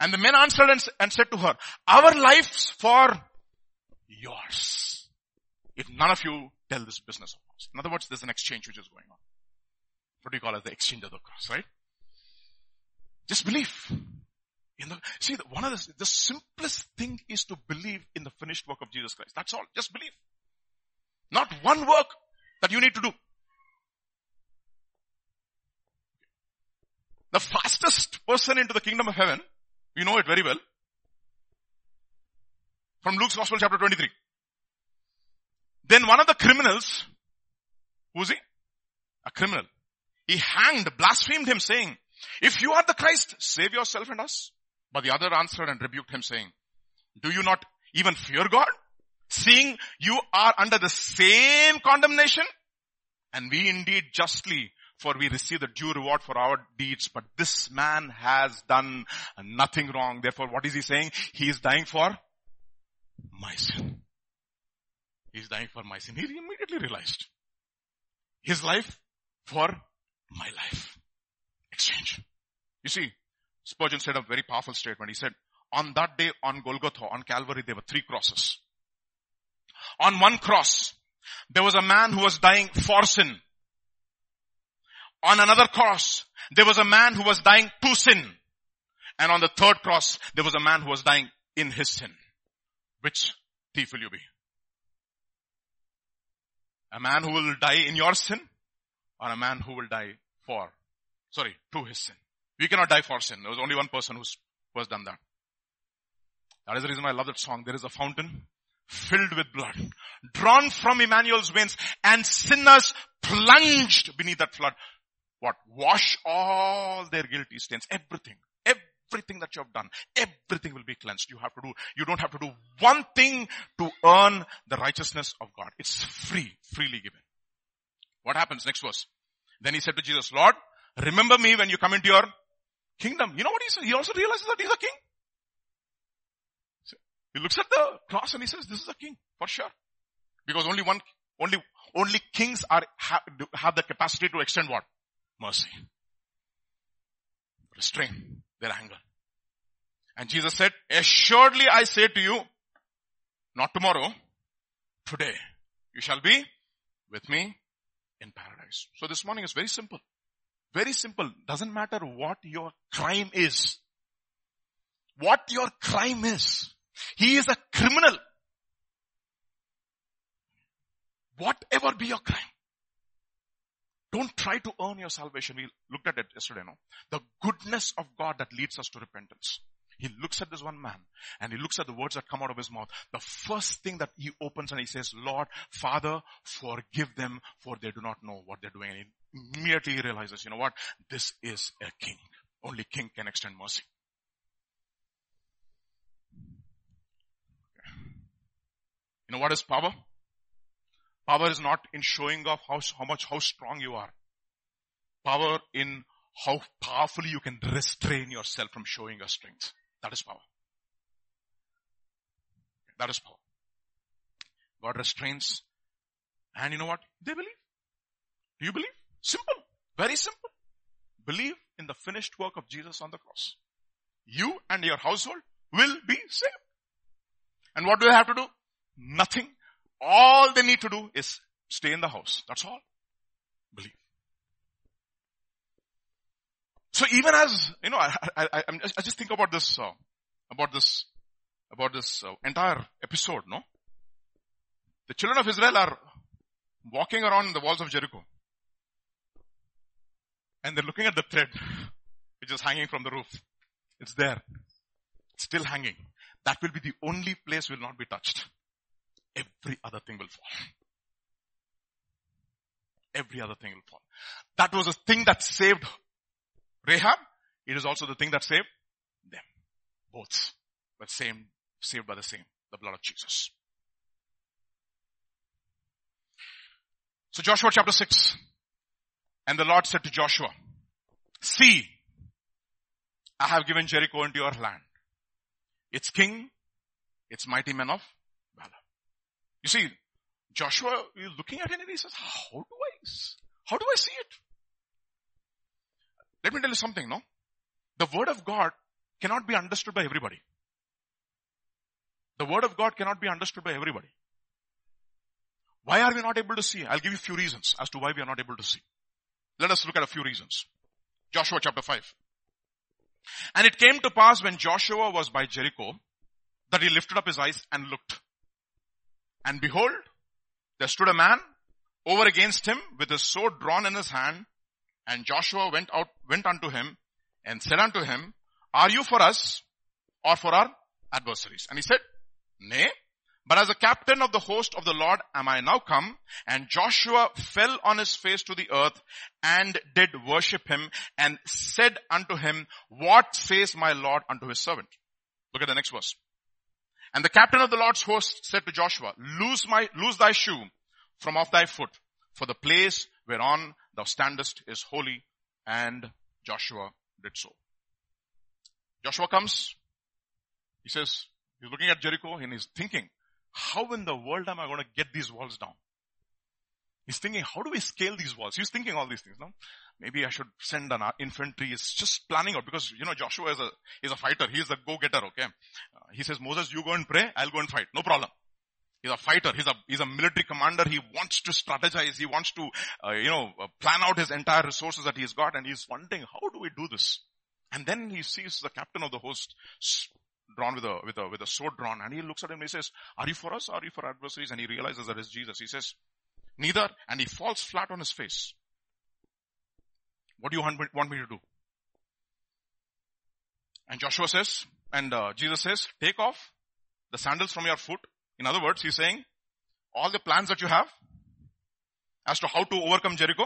Speaker 1: And the men answered and, and said to her, our lives for yours. If none of you tell this business of ours. In other words, there's an exchange which is going on. What do you call it? The exchange of the cross, right? Just believe. In the, see, one of the, the simplest thing is to believe in the finished work of Jesus Christ. That's all. Just believe. Not one work that you need to do. The fastest person into the kingdom of heaven, you know it very well, from Luke's Gospel chapter 23. Then one of the criminals, who's he? A criminal. He hanged, blasphemed him saying, if you are the Christ, save yourself and us. But the other answered and rebuked him saying, do you not even fear God? Seeing you are under the same condemnation and we indeed justly for we receive the due reward for our deeds. But this man has done nothing wrong. Therefore, what is he saying? He is dying for my sin. He is dying for my sin. He immediately realized his life for my life. Exchange. You see, Spurgeon said a very powerful statement. He said, on that day on Golgotha, on Calvary, there were three crosses. On one cross, there was a man who was dying for sin. On another cross, there was a man who was dying to sin. And on the third cross, there was a man who was dying in his sin. Which thief will you be? A man who will die in your sin or a man who will die for, sorry, to his sin. We cannot die for sin. There was only one person who's, who has done that. That is the reason I love that song. There is a fountain filled with blood, drawn from Emmanuel's veins and sinners plunged beneath that flood. What? Wash all their guilty stains. Everything. Everything that you have done. Everything will be cleansed. You have to do, you don't have to do one thing to earn the righteousness of God. It's free, freely given. What happens? Next verse. Then he said to Jesus, Lord, remember me when you come into your kingdom. You know what he says? He also realizes that he's a king. He looks at the cross and he says, this is a king for sure. Because only one, only, only kings are, have, have the capacity to extend what? Mercy. Restrain their anger. And Jesus said, assuredly I say to you, not tomorrow, today, you shall be with me in paradise. So this morning is very simple. Very simple. Doesn't matter what your crime is. What your crime is. He is a criminal. Whatever be your crime. Don't try to earn your salvation. We looked at it yesterday, no? The goodness of God that leads us to repentance. He looks at this one man and he looks at the words that come out of his mouth. The first thing that he opens and he says, Lord, Father, forgive them for they do not know what they're doing. And he immediately realizes, you know what? This is a king. Only king can extend mercy. You know what is power? Power is not in showing off how, how much, how strong you are. Power in how powerfully you can restrain yourself from showing your strength. That is power. That is power. God restrains. And you know what? They believe. Do you believe? Simple. Very simple. Believe in the finished work of Jesus on the cross. You and your household will be saved. And what do they have to do? Nothing. All they need to do is stay in the house. That's all. Believe. So even as, you know, I, I, I, I just think about this, uh, about this, about this uh, entire episode, no? The children of Israel are walking around the walls of Jericho. And they're looking at the thread, which is hanging from the roof. It's there. still hanging. That will be the only place will not be touched every other thing will fall. Every other thing will fall. That was a thing that saved Rahab. It is also the thing that saved them. Both. But same, saved by the same, the blood of Jesus. So Joshua chapter 6. And the Lord said to Joshua, see, I have given Jericho into your land. Its king, its mighty men of you see, Joshua is looking at it and he says, how do I, how do I see it? Let me tell you something, no? The word of God cannot be understood by everybody. The word of God cannot be understood by everybody. Why are we not able to see? I'll give you a few reasons as to why we are not able to see. Let us look at a few reasons. Joshua chapter 5. And it came to pass when Joshua was by Jericho that he lifted up his eyes and looked. And behold, there stood a man over against him with his sword drawn in his hand. And Joshua went out, went unto him and said unto him, are you for us or for our adversaries? And he said, nay, but as a captain of the host of the Lord am I now come. And Joshua fell on his face to the earth and did worship him and said unto him, what says my Lord unto his servant? Look at the next verse. And the captain of the Lord's host said to Joshua, loose my, thy shoe from off thy foot, for the place whereon thou standest is holy. And Joshua did so. Joshua comes. He says, he's looking at Jericho and he's thinking, how in the world am I going to get these walls down? He's thinking, how do we scale these walls? He's thinking all these things, no? Maybe I should send an infantry. He's just planning out because, you know, Joshua is a, is a fighter. He's a go-getter, okay? Uh, he says, Moses, you go and pray. I'll go and fight. No problem. He's a fighter. He's a, he's a military commander. He wants to strategize. He wants to, uh, you know, uh, plan out his entire resources that he's got and he's wondering, how do we do this? And then he sees the captain of the host drawn with a, with a, with a sword drawn and he looks at him and he says, are you for us? Are you for adversaries? And he realizes that it's Jesus. He says, neither. And he falls flat on his face. What do you want me, to do? And Joshua says, and uh, Jesus says, take off the sandals from your foot. In other words, he's saying, all the plans that you have as to how to overcome Jericho,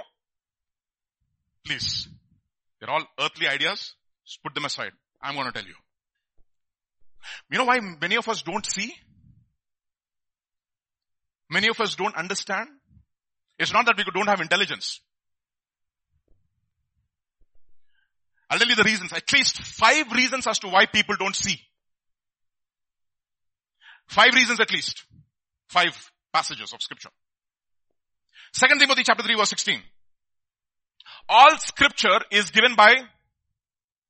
Speaker 1: please, they're all earthly ideas. Just put them aside. I'm going to tell you. You know why many of us don't see? Many of us don't understand. It's not that we don't have intelligence. I'll tell you the reasons. At least five reasons as to why people don't see. Five reasons at least. Five passages of scripture. Second Timothy chapter 3 verse 16. All scripture is given by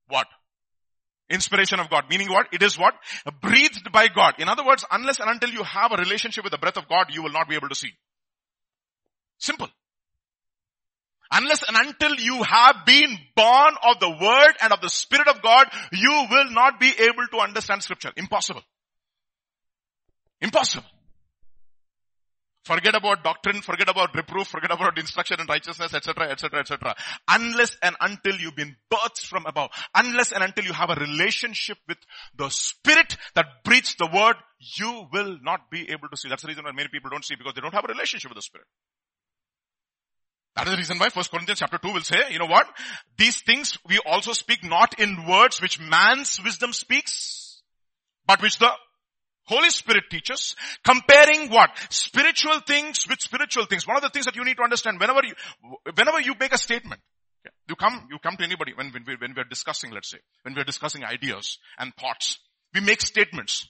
Speaker 1: what? Inspiration of God. Meaning what? It is what? Breathed by God. In other words, unless and until you have a relationship with the breath of God, you will not be able to see. Simple. Unless and until you have been born of the word and of the spirit of God, you will not be able to understand scripture. Impossible. Impossible. Forget about doctrine, forget about reproof, forget about instruction and righteousness, etc., etc., etc. Unless and until you've been birthed from above, unless and until you have a relationship with the spirit that breathes the word, you will not be able to see. That's the reason why many people don't see because they don't have a relationship with the spirit. That is the reason why First Corinthians chapter 2 will say, you know what? These things we also speak not in words which man's wisdom speaks, but which the Holy Spirit teaches, comparing what? Spiritual things with spiritual things. One of the things that you need to understand whenever you, whenever you make a statement, you come, you come to anybody when, when, we, when we're discussing, let's say, when we're discussing ideas and thoughts, we make statements.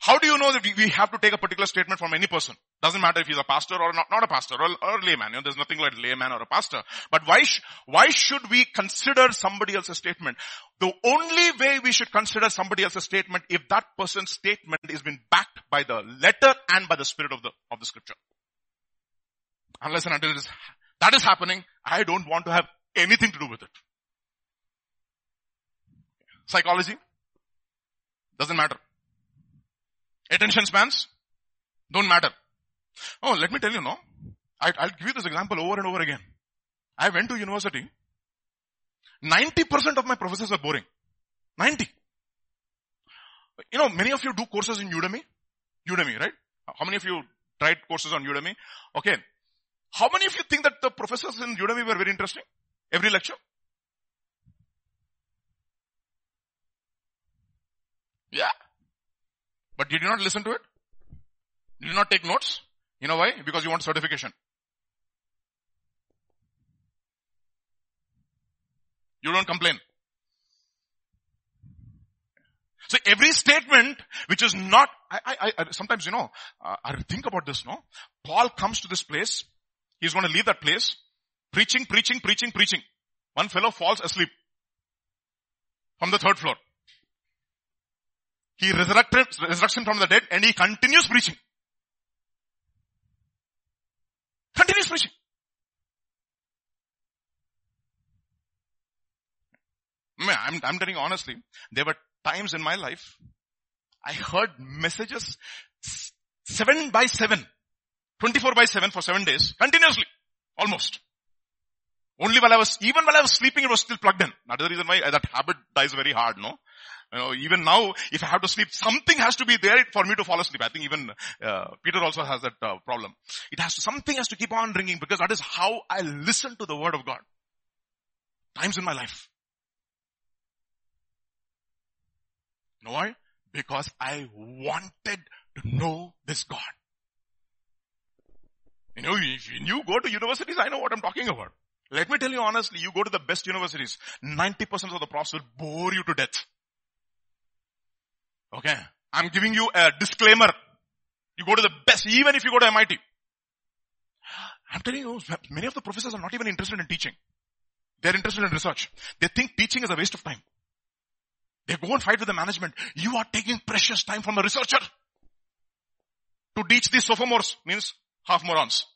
Speaker 1: How do you know that we have to take a particular statement from any person? Doesn't matter if he's a pastor or not, not a pastor or, or a layman. You know, there's nothing like layman or a pastor. But why, sh- why should we consider somebody else's statement? The only way we should consider somebody else's statement if that person's statement is been backed by the letter and by the spirit of the, of the scripture. Unless and until that is happening, I don't want to have anything to do with it. Psychology? Doesn't matter. Attention spans don't matter. Oh, let me tell you, no. I, I'll give you this example over and over again. I went to university. 90% of my professors are boring. 90. You know, many of you do courses in Udemy. Udemy, right? How many of you tried courses on Udemy? Okay. How many of you think that the professors in Udemy were very interesting? Every lecture? Yeah. But did you not listen to it? Did you not take notes? You know why? Because you want certification. You don't complain. So every statement which is not, I, I, I sometimes you know, uh, I think about this, no? Paul comes to this place, he's going to leave that place, preaching, preaching, preaching, preaching. One fellow falls asleep from the third floor. He resurrected, resurrection from the dead and he continues preaching. Continues preaching. I'm, I'm telling you honestly, there were times in my life, I heard messages seven by seven, 24 by seven for seven days, continuously, almost. Only while I was, even while I was sleeping, it was still plugged in. That is the reason why that habit dies very hard, no? You know, even now, if I have to sleep, something has to be there for me to fall asleep. I think even uh, Peter also has that uh, problem. It has to, something has to keep on ringing because that is how I listen to the word of God. Times in my life. You know why? Because I wanted to know this God. You know, when you go to universities, I know what I'm talking about. Let me tell you honestly, you go to the best universities, 90% of the profs will bore you to death. Okay. I'm giving you a disclaimer. You go to the best, even if you go to MIT. I'm telling you, many of the professors are not even interested in teaching. They're interested in research. They think teaching is a waste of time. They go and fight with the management. You are taking precious time from a researcher to teach these sophomores, means half morons.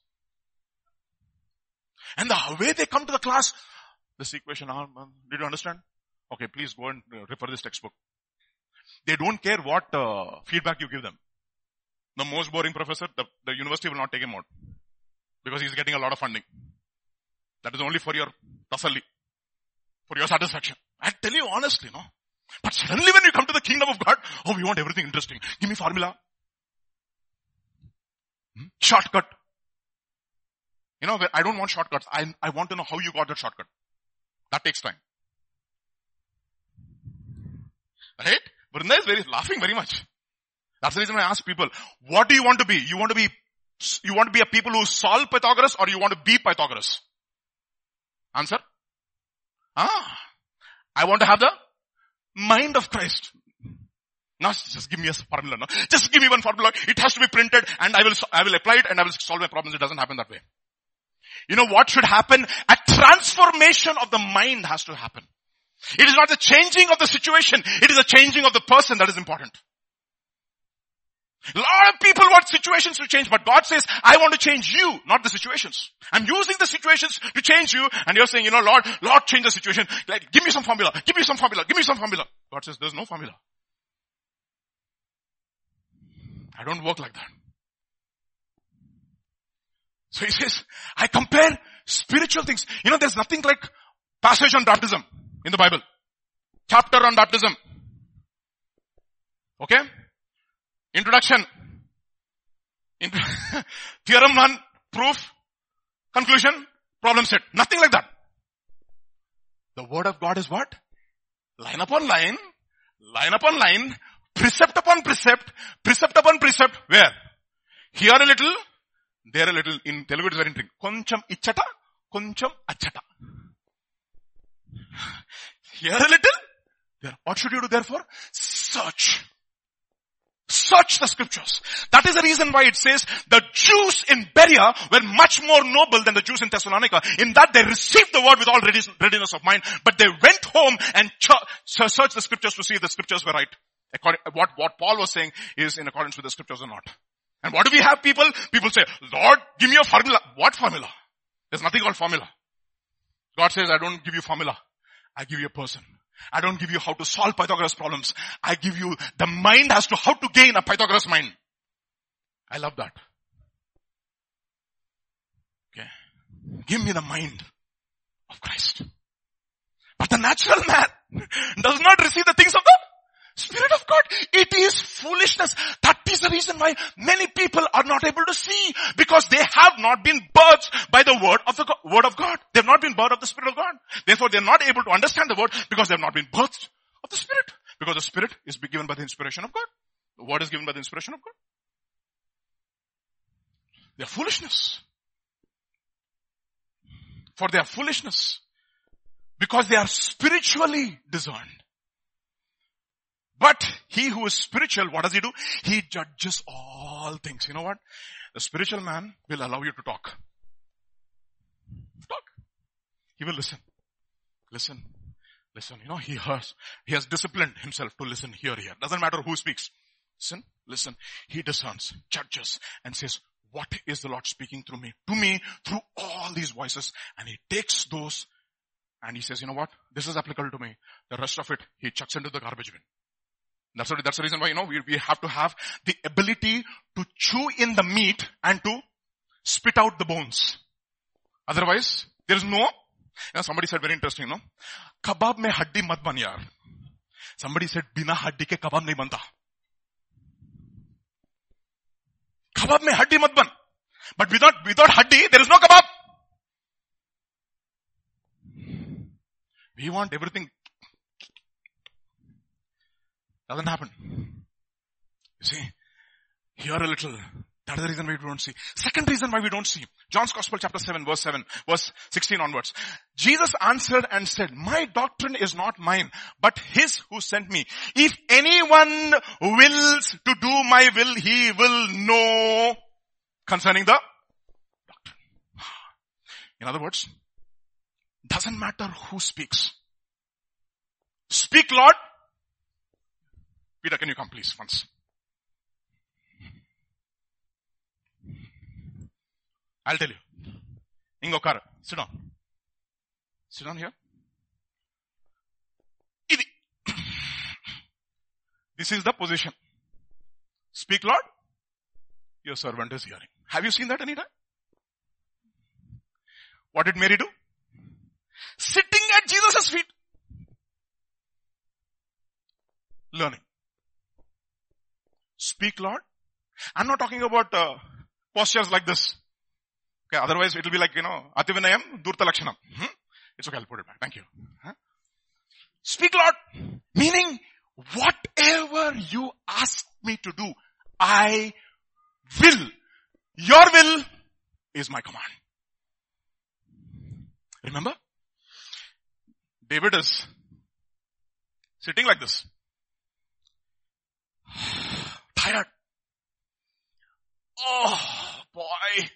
Speaker 1: And the way they come to the class, this equation, ah, did you understand? Okay, please go and uh, refer this textbook. They don't care what uh, feedback you give them. The most boring professor, the, the university will not take him out. Because he's getting a lot of funding. That is only for your tasalli. For your satisfaction. I tell you honestly, no. But suddenly when you come to the kingdom of God, oh, we want everything interesting. Give me formula. Hmm? Shortcut. You know, I don't want shortcuts. I, I want to know how you got that shortcut. That takes time. Right? Vrinda is very, laughing very much. That's the reason I ask people, what do you want to be? You want to be, you want to be a people who solve Pythagoras or you want to be Pythagoras? Answer? Ah, I want to have the mind of Christ. Now just give me a formula. No? Just give me one formula. It has to be printed and I will, I will apply it and I will solve my problems. It doesn't happen that way. You know what should happen? A transformation of the mind has to happen. It is not the changing of the situation. It is the changing of the person that is important. A lot of people want situations to change, but God says, I want to change you, not the situations. I'm using the situations to change you, and you're saying, you know, Lord, Lord, change the situation. Like, give me some formula, give me some formula, give me some formula. God says, there's no formula. I don't work like that. So he says, I compare spiritual things. You know, there's nothing like passage on baptism in the Bible. Chapter on baptism. Okay? Introduction. [LAUGHS] Theorem 1, proof, conclusion, problem set. Nothing like that. The word of God is what? Line upon line, line upon line, precept upon precept, precept upon precept. Where? Here a little, there a little. In Telugu it is very interesting. Koncham ichata, koncham achata. Here a little, there. What should you do therefore? Search. Search the scriptures. That is the reason why it says the Jews in Berea were much more noble than the Jews in Thessalonica. In that they received the word with all readiness of mind, but they went home and searched the scriptures to see if the scriptures were right. What, what Paul was saying is in accordance with the scriptures or not. And what do we have people? People say, Lord, give me a formula. What formula? There's nothing called formula. God says, I don't give you formula. I give you a person. I don't give you how to solve Pythagoras problems. I give you the mind as to how to gain a Pythagoras mind. I love that. Okay. Give me the mind of Christ. But the natural [LAUGHS] man does not receive the things of the Spirit of God. It is foolishness. That is the reason why many people are not able to see because they have not been birthed by the word of the word of God. They have not been birthed of the Spirit of God. Therefore they are not able to understand the word because they have not been birthed of the Spirit. Because the Spirit is given by the inspiration of God. The word is given by the inspiration of God. Their foolishness. For their foolishness. Because they are spiritually discerned. But he who is spiritual, what does he do? He judges all things. You know what? The spiritual man will allow you to talk. Talk. He will listen. Listen. Listen. You know, he has, he has disciplined himself to listen here, here. Doesn't matter who speaks. Listen, listen. He discerns, judges, and says, what is the Lord speaking through me? To me, through all these voices. And he takes those and he says, you know what? This is applicable to me. The rest of it, he chucks into the garbage bin. That's, what, that's the reason why, you know, we, we have to have the ability to chew in the meat and to spit out the bones. Otherwise, there is no, you know, somebody said very interesting, no? Kebab mein haddi mat ban yaar. Somebody said, bina haddi ke kebab nahi banta. Kebab mein haddi mat ban. But without, without haddi, there is no kebab. We want everything Doesn't happen. You see, here a little. That is the reason why we don't see. Second reason why we don't see. John's Gospel chapter 7 verse 7, verse 16 onwards. Jesus answered and said, my doctrine is not mine, but his who sent me. If anyone wills to do my will, he will know concerning the doctrine. In other words, doesn't matter who speaks. Speak Lord. Peter, can you come please once? I'll tell you. Ingo Kar, sit down. Sit down here. [COUGHS] This is the position. Speak Lord. Your servant is hearing. Have you seen that anytime? What did Mary do? Sitting at Jesus' feet. Learning. Speak Lord. I'm not talking about uh, postures like this. Okay, otherwise it will be like, you know, Ativinayam, Durta Lakshanam. Hmm? It's okay, I'll put it back. Thank you. Huh? Speak Lord. Meaning, whatever you ask me to do, I will. Your will is my command. Remember? David is sitting like this. Oh boy.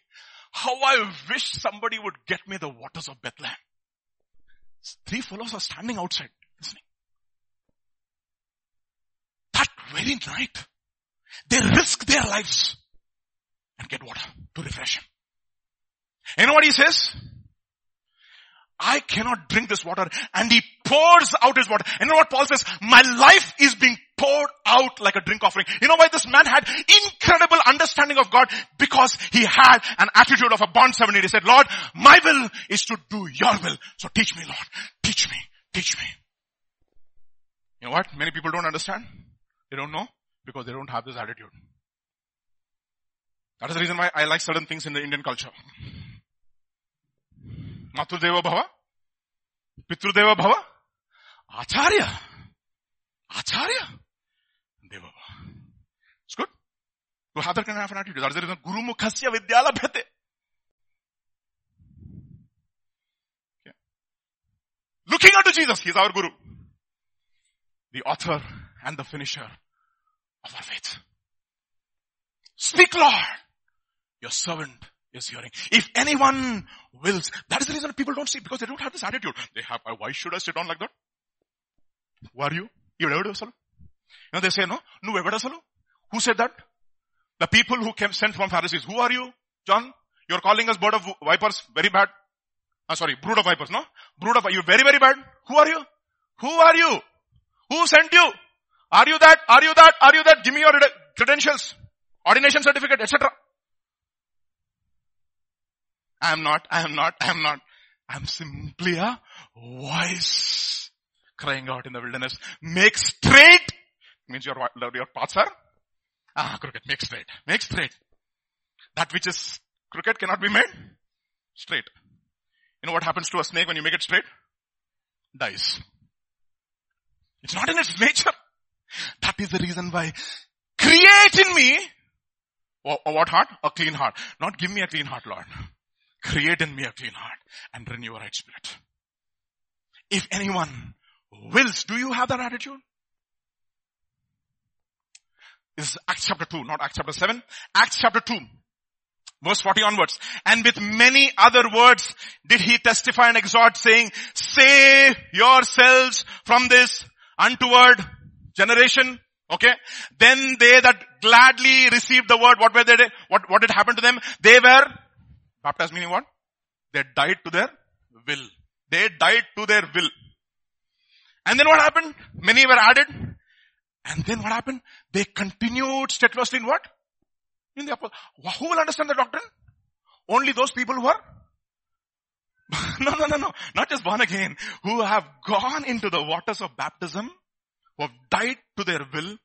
Speaker 1: How I wish somebody would get me the waters of Bethlehem. Three fellows are standing outside listening. That very night, they risk their lives and get water to refresh him. You know what he says? I cannot drink this water. And he pours out his water. You know what Paul says? My life is being poured out like a drink offering. You know why this man had incredible understanding of God? Because he had an attitude of a bond servant. He said, Lord, my will is to do your will. So teach me, Lord. Teach me. Teach me. You know what? Many people don't understand. They don't know because they don't have this attitude. That is the reason why I like certain things in the Indian culture. Matudeva Bhava, Pitrudeva Bhava, Acharya, Acharya, It's good. To have that kind of an attitude. That's the reason Guru Mukhasya Vidyala Bhete. Okay. Looking unto Jesus, He is our Guru. The author and the finisher of our faith. Speak Lord. Your servant is hearing. If anyone wills, that is the reason people don't see because they don't have this attitude. They have, why should I sit down like that? Who are you? You ever You know, they say, no, no, Who said that? The people who came sent from Pharisees. Who are you? John? You're calling us bird of vipers. Very bad. Uh, sorry, brood of vipers, no? Brood of, you very, very bad. Who are you? Who are you? Who sent you? Are you that? Are you that? Are you that? Give me your credentials, ordination certificate, etc. I am not, I am not, I am not. I am simply a voice crying out in the wilderness. Make straight means your, your paths are ah, crooked. Make straight. Make straight. That which is crooked cannot be made straight. You know what happens to a snake when you make it straight? Dies. It's not in its nature. That is the reason why create in me or, what heart? A clean heart. Not give me a clean heart, Lord. Create in me a clean heart and renew a right spirit. If anyone wills, do you have that attitude? Is Acts chapter 2, not Acts chapter 7. Acts chapter 2, verse 40 onwards. And with many other words did he testify and exhort saying, save yourselves from this untoward generation. Okay. Then they that gladly received the word, what were they, what, what did happen to them? They were Baptized meaning what? They died to their will. They died to their will. And then what happened? Many were added. And then what happened? They continued steadfastly in what? In the apostle. Who will understand the doctrine? Only those people who are [LAUGHS] no, no, no, no. Not just born again. Who have gone into the waters of baptism, who have died to their will,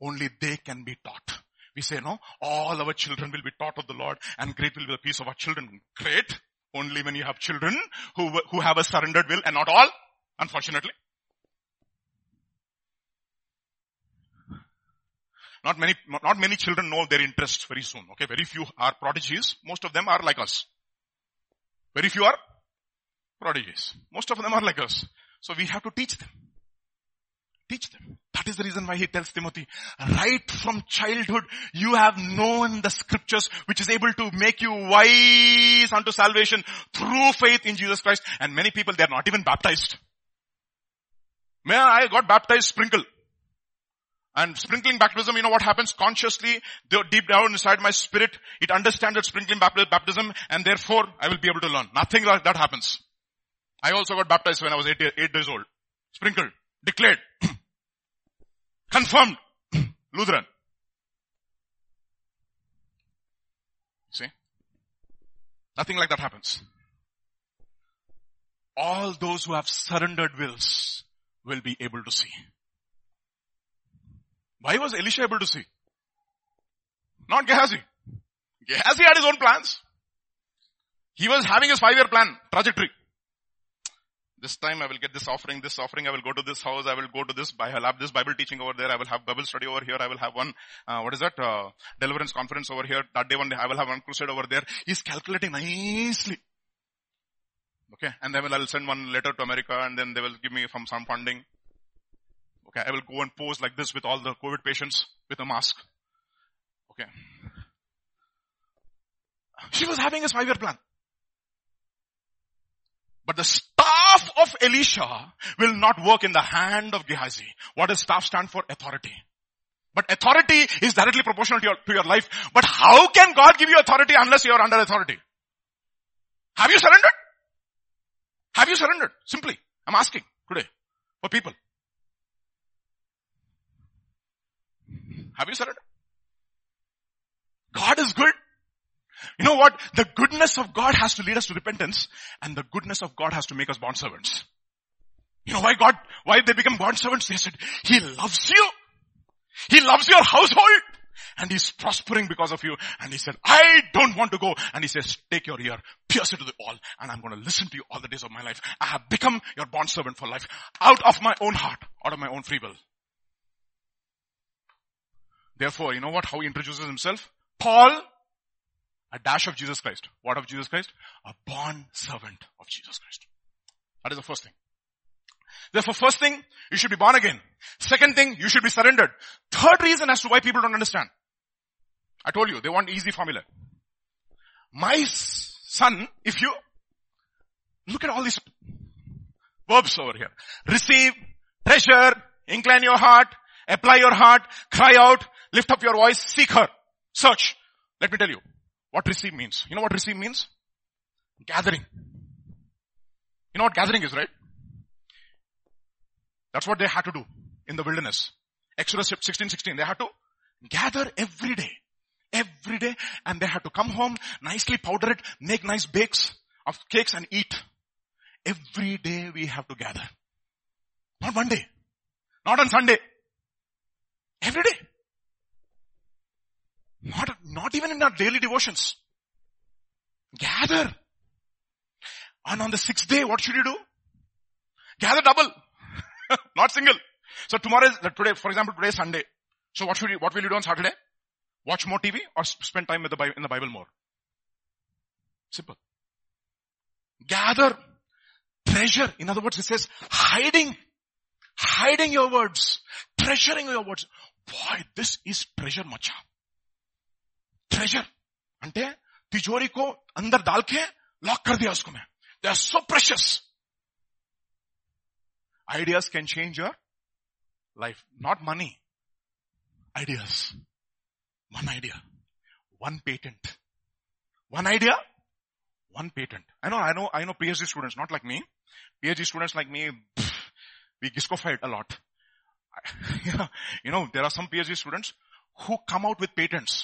Speaker 1: only they can be taught. We say, no, all our children will be taught of the Lord and great will be the peace of our children. Great. Only when you have children who, who have a surrendered will and not all, unfortunately. Not many, not many children know their interests very soon. Okay, very few are prodigies. Most of them are like us. Very few are prodigies. Most of them are like us. So we have to teach them. Teach them. That is the reason why he tells Timothy, right from childhood, you have known the scriptures which is able to make you wise unto salvation through faith in Jesus Christ. And many people, they are not even baptized. Man, I got baptized sprinkle. And sprinkling baptism, you know what happens? Consciously, deep down inside my spirit, it understands that sprinkling baptism and therefore I will be able to learn. Nothing like that happens. I also got baptized when I was eight, eight days old. Sprinkled. Declared. [CLEARS THROAT] Confirmed. [CLEARS THROAT] Lutheran. See? Nothing like that happens. All those who have surrendered wills will be able to see. Why was Elisha able to see? Not Gehazi. Gehazi had his own plans. He was having his five-year plan, trajectory. This time I will get this offering, this offering, I will go to this house, I will go to this, I will have this Bible teaching over there, I will have Bible study over here, I will have one, uh, what is that, uh, deliverance conference over here, that day one day I will have one crusade over there. He's calculating nicely. Okay, and then I will send one letter to America and then they will give me from some funding. Okay, I will go and pose like this with all the COVID patients with a mask. Okay. She was having a five-year plan. But the staff of Elisha will not work in the hand of Gehazi. What does staff stand for? Authority. But authority is directly proportional to your, to your life. But how can God give you authority unless you are under authority? Have you surrendered? Have you surrendered? Simply. I'm asking today for people. Have you surrendered? God is good. You know what? The goodness of God has to lead us to repentance and the goodness of God has to make us bond servants. You know why God, why they become bond servants? They said, He loves you. He loves your household and he's prospering because of you. And he said, I don't want to go. And he says, take your ear, pierce it to the wall, and I'm going to listen to you all the days of my life. I have become your bond servant for life out of my own heart, out of my own free will. Therefore, you know what? How he introduces himself? Paul, a dash of Jesus Christ. What of Jesus Christ? A born servant of Jesus Christ. That is the first thing. Therefore, first thing, you should be born again. Second thing, you should be surrendered. Third reason as to why people don't understand. I told you, they want easy formula. My son, if you, look at all these verbs over here. Receive, treasure, incline your heart, apply your heart, cry out, lift up your voice, seek her, search. Let me tell you, what receive means. You know what receive means? Gathering. You know what gathering is, right? That's what they had to do in the wilderness. Exodus 16, 16. They had to gather every day. Every day. And they had to come home, nicely powder it, make nice bakes of cakes and eat. Every day we have to gather. Not one day. Not on Sunday. Every day. Not, not even in our daily devotions. Gather. And on the sixth day, what should you do? Gather double. [LAUGHS] not single. So tomorrow is, today, for example, today is Sunday. So what should you, what will you do on Saturday? Watch more TV or spend time with the in the Bible more? Simple. Gather treasure. In other words, it says hiding, hiding your words, treasuring your words. Boy, this is treasure macha. Treasure अंटे तिजोरी को अंदर डाल के lock कर दिया उसको मैं they are so precious ideas can change your life not money ideas one idea one patent one idea one patent I know I know I know PhD student not like me PhD student like me we discover a lot you know there are there are some PhD students who come out with patents.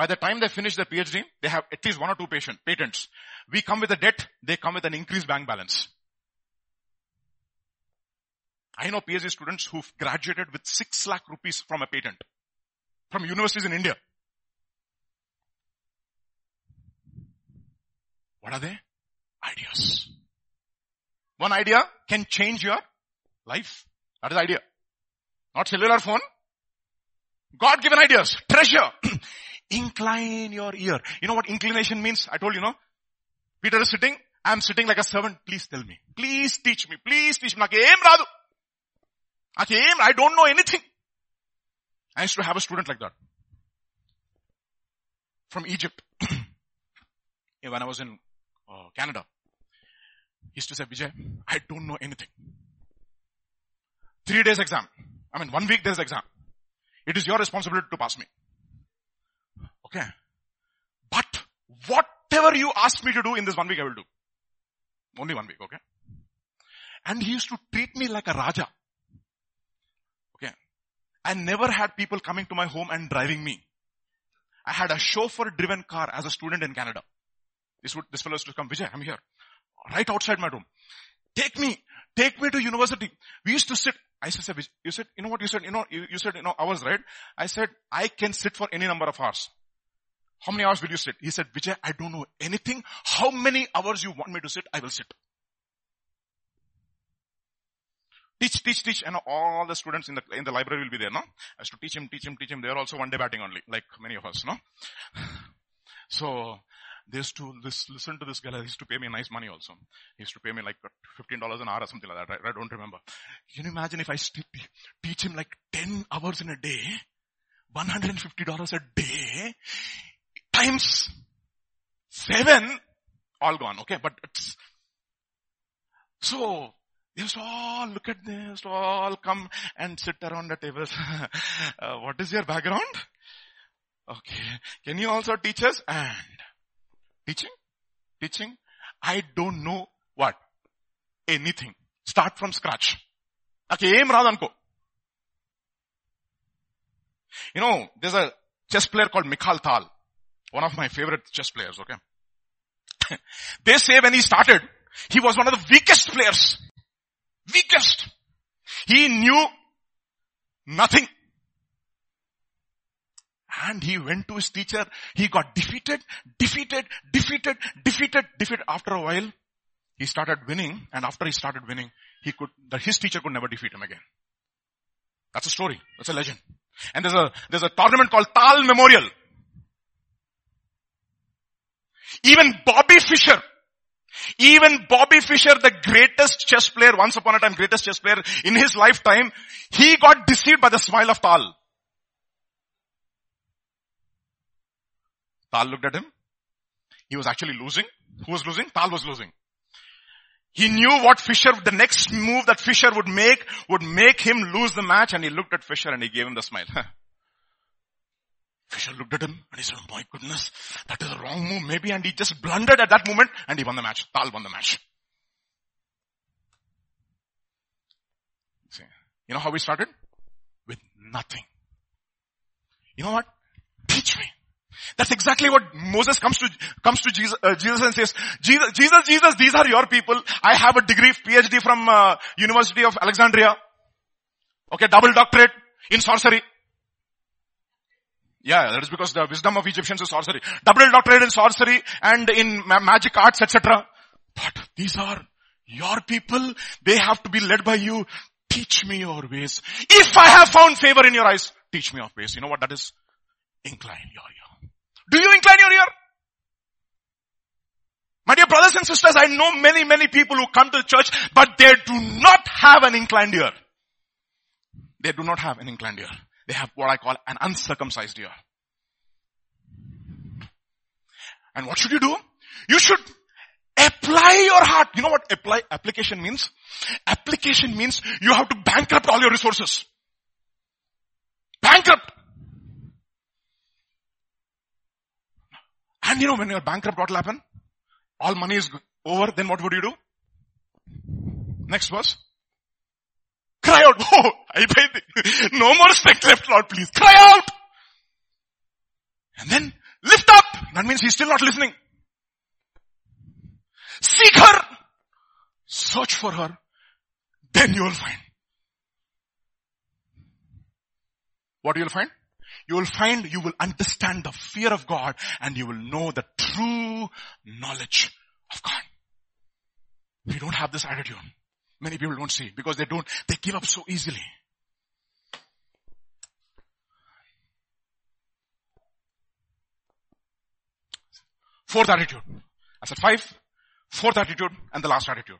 Speaker 1: By the time they finish their PhD, they have at least one or two patient, patents. We come with a debt, they come with an increased bank balance. I know PhD students who've graduated with 6 lakh rupees from a patent. From universities in India. What are they? Ideas. One idea can change your life. That is the idea. Not cellular phone. God given ideas. Treasure. [CLEARS THROAT] Incline your ear. You know what inclination means? I told you, no? Peter is sitting. I'm sitting like a servant. Please tell me. Please teach me. Please teach me. I don't know anything. I used to have a student like that. From Egypt. [CLEARS THROAT] when I was in uh, Canada. He used to say, Vijay, I don't know anything. Three days exam. I mean, one week there's exam. It is your responsibility to pass me. Okay. But whatever you ask me to do in this one week, I will do. Only one week, okay? And he used to treat me like a Raja. Okay. I never had people coming to my home and driving me. I had a chauffeur driven car as a student in Canada. This would, this fellow used to come, Vijay, I'm here. Right outside my room. Take me, take me to university. We used to sit, I said, you said, you know what you said, you know, you, you said, you know, hours, right? I said, I can sit for any number of hours. How many hours will you sit? He said, Vijay, I don't know anything. How many hours you want me to sit? I will sit. Teach, teach, teach. And all the students in the, in the library will be there, no? As to teach him, teach him, teach him. They are also one day batting only, like many of us, no? [SIGHS] So, they used to listen to this guy. He used to pay me nice money also. He used to pay me like $15 an hour or something like that. I, I don't remember. Can you imagine if I teach him like 10 hours in a day, $150 a day, times seven, all gone, okay, but it's, so, they used to all look at this. all come and sit around the tables. [LAUGHS] uh, what is your background? Okay. Can you also teach us? And teaching? Teaching? I don't know what? Anything. Start from scratch. Okay, aim రాదనుకో You know, there's a chess player called Mikhail Tal. One of my favorite chess players, okay? [COUGHS] they say when he started, he was one of the weakest players. Weakest. He knew nothing. And he went to his teacher. He got defeated, defeated, defeated, defeated, defeated. After a while, he started winning. And after he started winning, he could, his teacher could never defeat him again. That's a story. That's a legend. And there's a, there's a tournament called Tal Memorial. Even Bobby Fischer, even Bobby Fischer, the greatest chess player, once upon a time greatest chess player in his lifetime, he got deceived by the smile of Tal. Tal looked at him. He was actually losing. Who was losing? Tal was losing. He knew what Fischer, the next move that Fischer would make would make him lose the match and he looked at Fischer and he gave him the smile. [LAUGHS] Fischer looked at him and he said, oh my goodness, that is a wrong move maybe and he just blundered at that moment and he won the match. Tal won the match. See, you know how we started? With nothing. You know what? Teach me. That's exactly what Moses comes to, comes to Jesus, uh, Jesus and says, Jesus, Jesus, Jesus, these are your people. I have a degree, PhD from uh, University of Alexandria. Okay, double doctorate in sorcery. Yeah, that is because the wisdom of Egyptians is sorcery. Double doctorate in sorcery and in ma- magic arts, etc. But these are your people. They have to be led by you. Teach me your ways. If I have found favor in your eyes, teach me your ways. You know what that is? Incline your ear. Do you incline your ear? My dear brothers and sisters, I know many, many people who come to the church, but they do not have an inclined ear. They do not have an inclined ear. They have what I call an uncircumcised ear. And what should you do? You should apply your heart. You know what apply, application means? Application means you have to bankrupt all your resources. Bankrupt. And you know when you're bankrupt, what will happen? All money is over, then what would you do? Next verse. Cry out. [LAUGHS] Oh, I paid. No more specs left, Lord, please. Cry out. And then lift up. That means he's still not listening. Seek her. Search for her. Then you will find. What you will find? You will find you will understand the fear of God and you will know the true knowledge of God. We don't have this attitude. Many people don't see because they don't, they give up so easily. Fourth attitude. I said five, fourth attitude and the last attitude.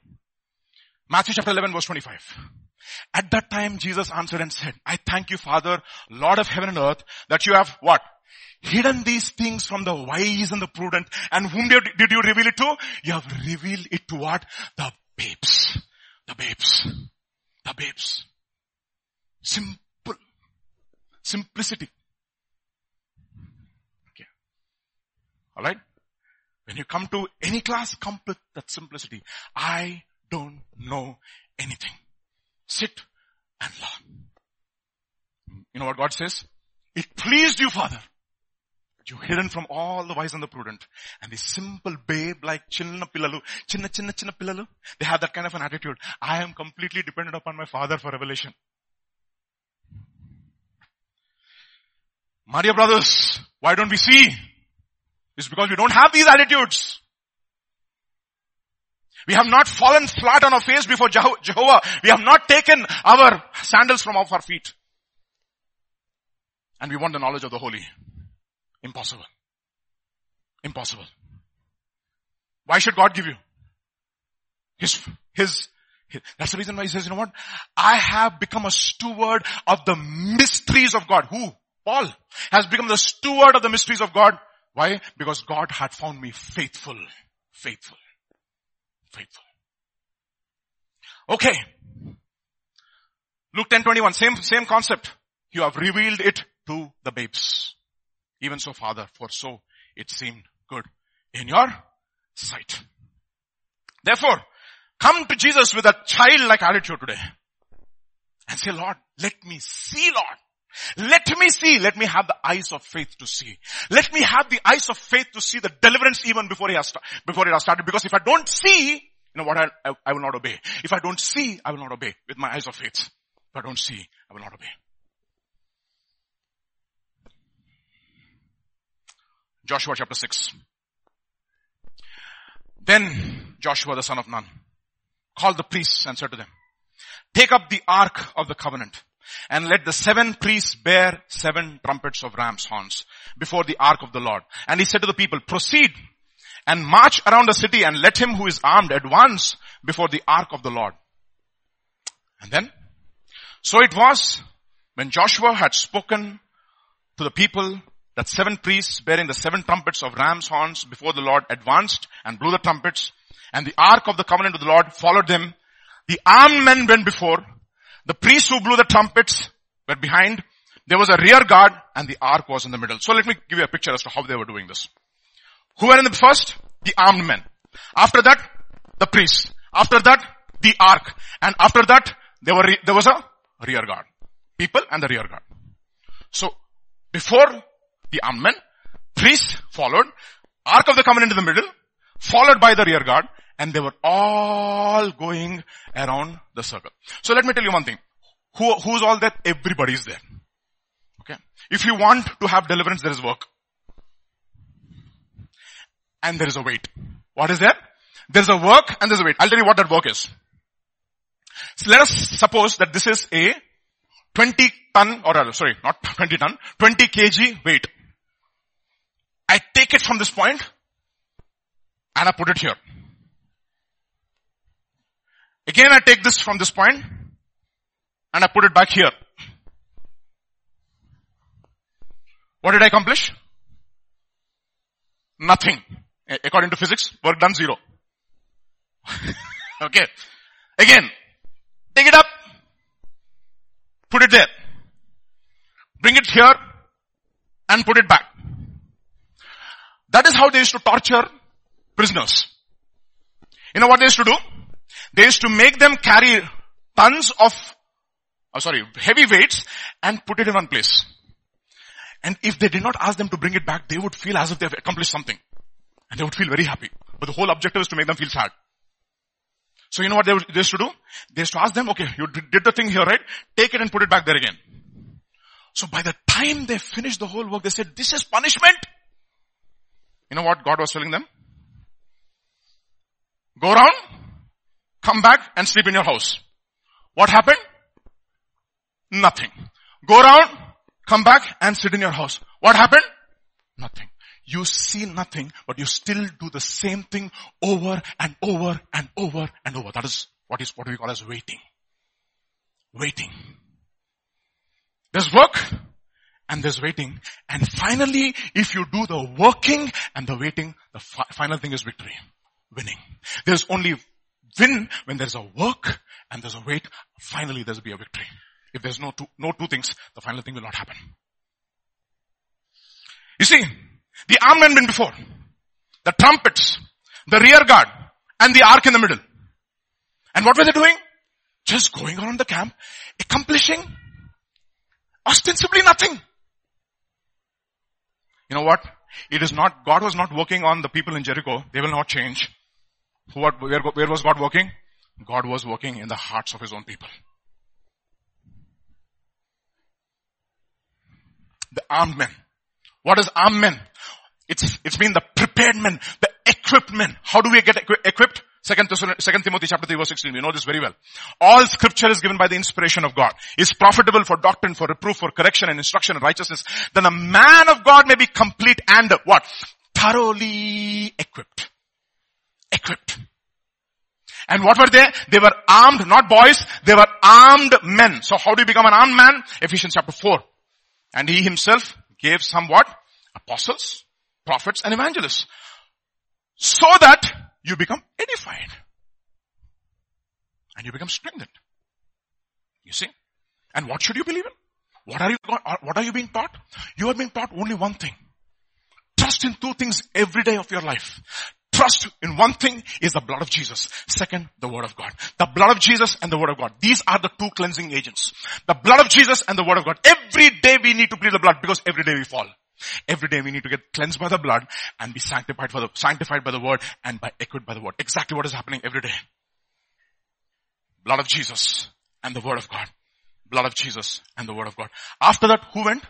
Speaker 1: Matthew chapter 11 verse 25. At that time Jesus answered and said, I thank you Father, Lord of heaven and earth, that you have what? Hidden these things from the wise and the prudent and whom did you reveal it to? You have revealed it to what? The babes. The babes. The babes. Simple. Simplicity. Okay. Alright? When you come to any class, come with that simplicity. I don't know anything. Sit and learn. You know what God says? It pleased you, Father. You hidden from all the wise and the prudent. And the simple babe like chinna pillalu, chinna chinna chinna they have that kind of an attitude. I am completely dependent upon my father for revelation. My dear brothers, why don't we see? It's because we don't have these attitudes. We have not fallen flat on our face before Jehovah. We have not taken our sandals from off our feet. And we want the knowledge of the holy. Impossible. Impossible. Why should God give you? His, his, his, that's the reason why he says, you know what? I have become a steward of the mysteries of God. Who? Paul has become the steward of the mysteries of God. Why? Because God had found me faithful. Faithful. Faithful. Okay. Luke 10 21, same, same concept. You have revealed it to the babes. Even so, Father, for so it seemed good in your sight. Therefore, come to Jesus with a childlike attitude today. And say, Lord, let me see, Lord. Let me see. Let me have the eyes of faith to see. Let me have the eyes of faith to see the deliverance even before he has, before it has started. Because if I don't see, you know what, I, I, I will not obey. If I don't see, I will not obey with my eyes of faith. If I don't see, I will not obey. Joshua chapter 6. Then Joshua the son of Nun called the priests and said to them, take up the ark of the covenant and let the seven priests bear seven trumpets of ram's horns before the ark of the Lord. And he said to the people, proceed and march around the city and let him who is armed advance before the ark of the Lord. And then, so it was when Joshua had spoken to the people that seven priests bearing the seven trumpets of ram's horns before the Lord advanced and blew the trumpets and the ark of the covenant of the Lord followed them. The armed men went before. The priests who blew the trumpets were behind. There was a rear guard and the ark was in the middle. So let me give you a picture as to how they were doing this. Who were in the first? The armed men. After that, the priests. After that, the ark. And after that, there were, there was a rear guard. People and the rear guard. So, before the armed men, priests followed, Ark of the Covenant in the middle, followed by the rear guard, and they were all going around the circle. So let me tell you one thing. Who, who's all there? Everybody is there. Okay. If you want to have deliverance, there is work. And there is a weight. What is there? There's a work and there's a weight. I'll tell you what that work is. So let us suppose that this is a 20 ton, or sorry, not [LAUGHS] 20 ton, 20 kg weight. I take it from this point and I put it here. Again I take this from this point and I put it back here. What did I accomplish? Nothing. According to physics, work done zero. [LAUGHS] okay. Again, take it up, put it there. Bring it here and put it back. That is how they used to torture prisoners. You know what they used to do? They used to make them carry tons of, oh sorry, heavy weights and put it in one place. And if they did not ask them to bring it back, they would feel as if they have accomplished something. And they would feel very happy. But the whole objective is to make them feel sad. So you know what they, they used to do? They used to ask them, okay, you did the thing here, right? Take it and put it back there again. So by the time they finished the whole work, they said, this is punishment. You know what God was telling them? Go around, come back and sleep in your house. What happened? Nothing. Go around, come back and sit in your house. What happened? Nothing. you see nothing, but you still do the same thing over and over and over and over. That is what is what we call as waiting. Waiting. There's work and there's waiting. And finally, if you do the working and the waiting, the fi- final thing is victory. Winning. There's only win when there's a work and there's a wait. Finally, there's be a victory. If there's no two, no two things, the final thing will not happen. You see, the armed men been before. The trumpets, the rear guard, and the ark in the middle. And what were they doing? Just going around the camp, accomplishing ostensibly nothing. You know what? It is not, God was not working on the people in Jericho. They will not change. What, where, where was God working? God was working in the hearts of His own people. The armed men. What is armed men? It's, it's been the prepared men, the equipped men. How do we get equi- equipped? Second, Second Timothy chapter 3 verse 16. We know this very well. All scripture is given by the inspiration of God. Is profitable for doctrine, for reproof, for correction and instruction in righteousness. Then a man of God may be complete and what? Thoroughly equipped. Equipped. And what were they? They were armed, not boys. They were armed men. So how do you become an armed man? Ephesians chapter 4. And he himself gave some what? Apostles, prophets and evangelists. So that you become edified. And you become strengthened. You see? And what should you believe in? What are you, uh, what are you being taught? You are being taught only one thing. Trust in two things every day of your life. Trust in one thing is the blood of Jesus. Second, the word of God. The blood of Jesus and the word of God. These are the two cleansing agents. The blood of Jesus and the word of God. Every day we need to plead the blood because every day we fall. Every day we need to get cleansed by the blood and be sanctified for the, sanctified by the word and by equipped by the word. Exactly what is happening every day. Blood of Jesus and the word of God. Blood of Jesus and the word of God. After that, who went?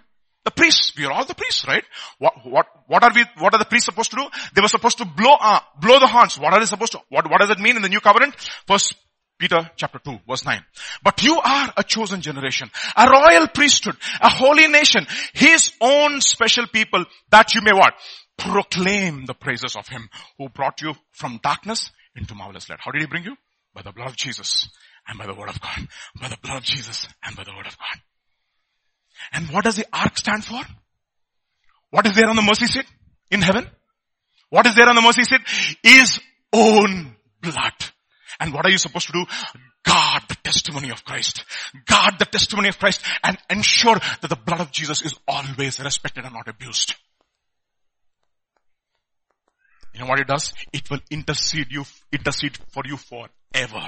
Speaker 1: The priests. We are all the priests, right? What, what, what are we, what are the priests supposed to do? They were supposed to blow, uh, blow the horns. What are they supposed to, what, what does it mean in the new covenant? First Peter chapter 2 verse 9. But you are a chosen generation, a royal priesthood, a holy nation, his own special people that you may what? Proclaim the praises of him who brought you from darkness into marvelous light. How did he bring you? By the blood of Jesus and by the word of God. By the blood of Jesus and by the word of God. And what does the ark stand for? What is there on the mercy seat in heaven? What is there on the mercy seat? His own blood. And what are you supposed to do? Guard the testimony of Christ. Guard the testimony of Christ and ensure that the blood of Jesus is always respected and not abused. You know what it does? It will intercede you, intercede for you forever.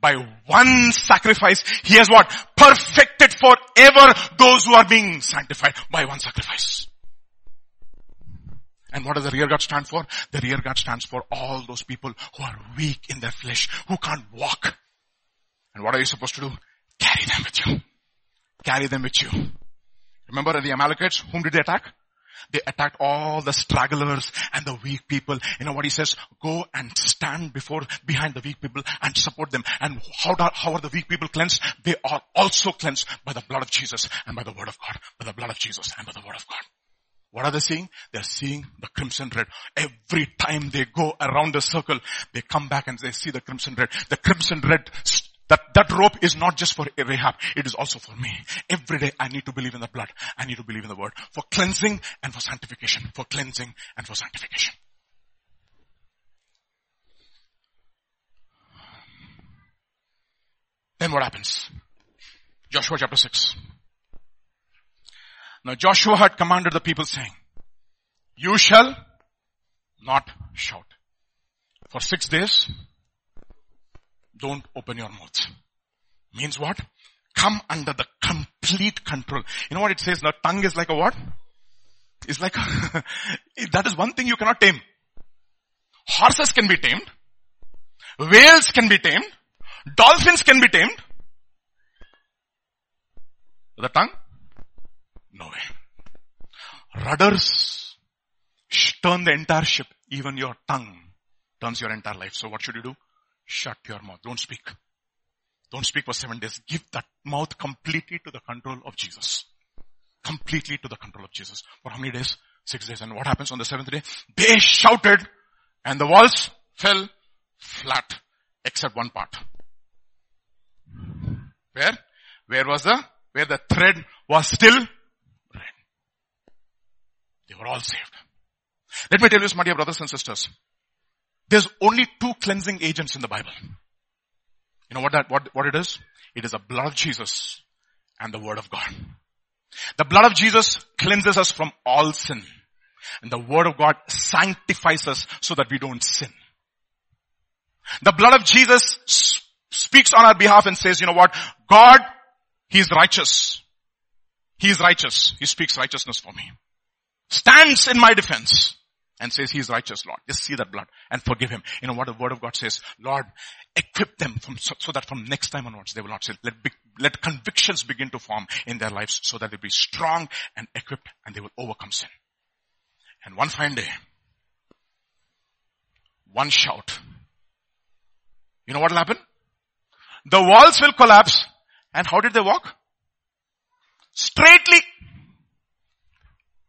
Speaker 1: By one sacrifice, He has what? Perfected forever those who are being sanctified by one sacrifice. And what does the rear guard stand for? The rear guard stands for all those people who are weak in their flesh, who can't walk. And what are you supposed to do? Carry them with you. Carry them with you. Remember the Amalekites, whom did they attack? They attacked all the stragglers and the weak people. You know what he says? Go and stand before, behind the weak people and support them. And how, do, how are the weak people cleansed? They are also cleansed by the blood of Jesus and by the word of God. By the blood of Jesus and by the word of God. What are they seeing? They're seeing the crimson red. Every time they go around the circle, they come back and they see the crimson red. The crimson red, that, that rope is not just for Rahab. It is also for me. Every day I need to believe in the blood. I need to believe in the word. For cleansing and for sanctification. For cleansing and for sanctification. Then what happens? Joshua chapter 6. Now Joshua had commanded the people saying, you shall not shout. For six days, don't open your mouths. Means what? Come under the complete control. You know what it says? The tongue is like a what? It's like, a [LAUGHS] that is one thing you cannot tame. Horses can be tamed. Whales can be tamed. Dolphins can be tamed. The tongue? No way. Rudders turn the entire ship. Even your tongue turns your entire life. So what should you do? Shut your mouth. Don't speak. Don't speak for seven days. Give that mouth completely to the control of Jesus. Completely to the control of Jesus. For how many days? Six days. And what happens on the seventh day? They shouted and the walls fell flat except one part. Where? Where was the, where the thread was still. They were all saved. Let me tell you, this, my dear brothers and sisters, there's only two cleansing agents in the Bible. You know what that, what, what it is? It is the blood of Jesus and the word of God. The blood of Jesus cleanses us from all sin. And the word of God sanctifies us so that we don't sin. The blood of Jesus speaks on our behalf and says, you know what? God, He is righteous. He is righteous. He speaks righteousness for me. Stands in my defense and says, He is righteous, Lord. Just see that blood and forgive him. You know what the word of God says? Lord, equip them from, so, so, that from next time onwards they will not sin. Let, let convictions begin to form in their lives so that they be strong and equipped and they will overcome sin. And one fine day, one shout. You know what will happen? The walls will collapse. And how did they walk? Straightly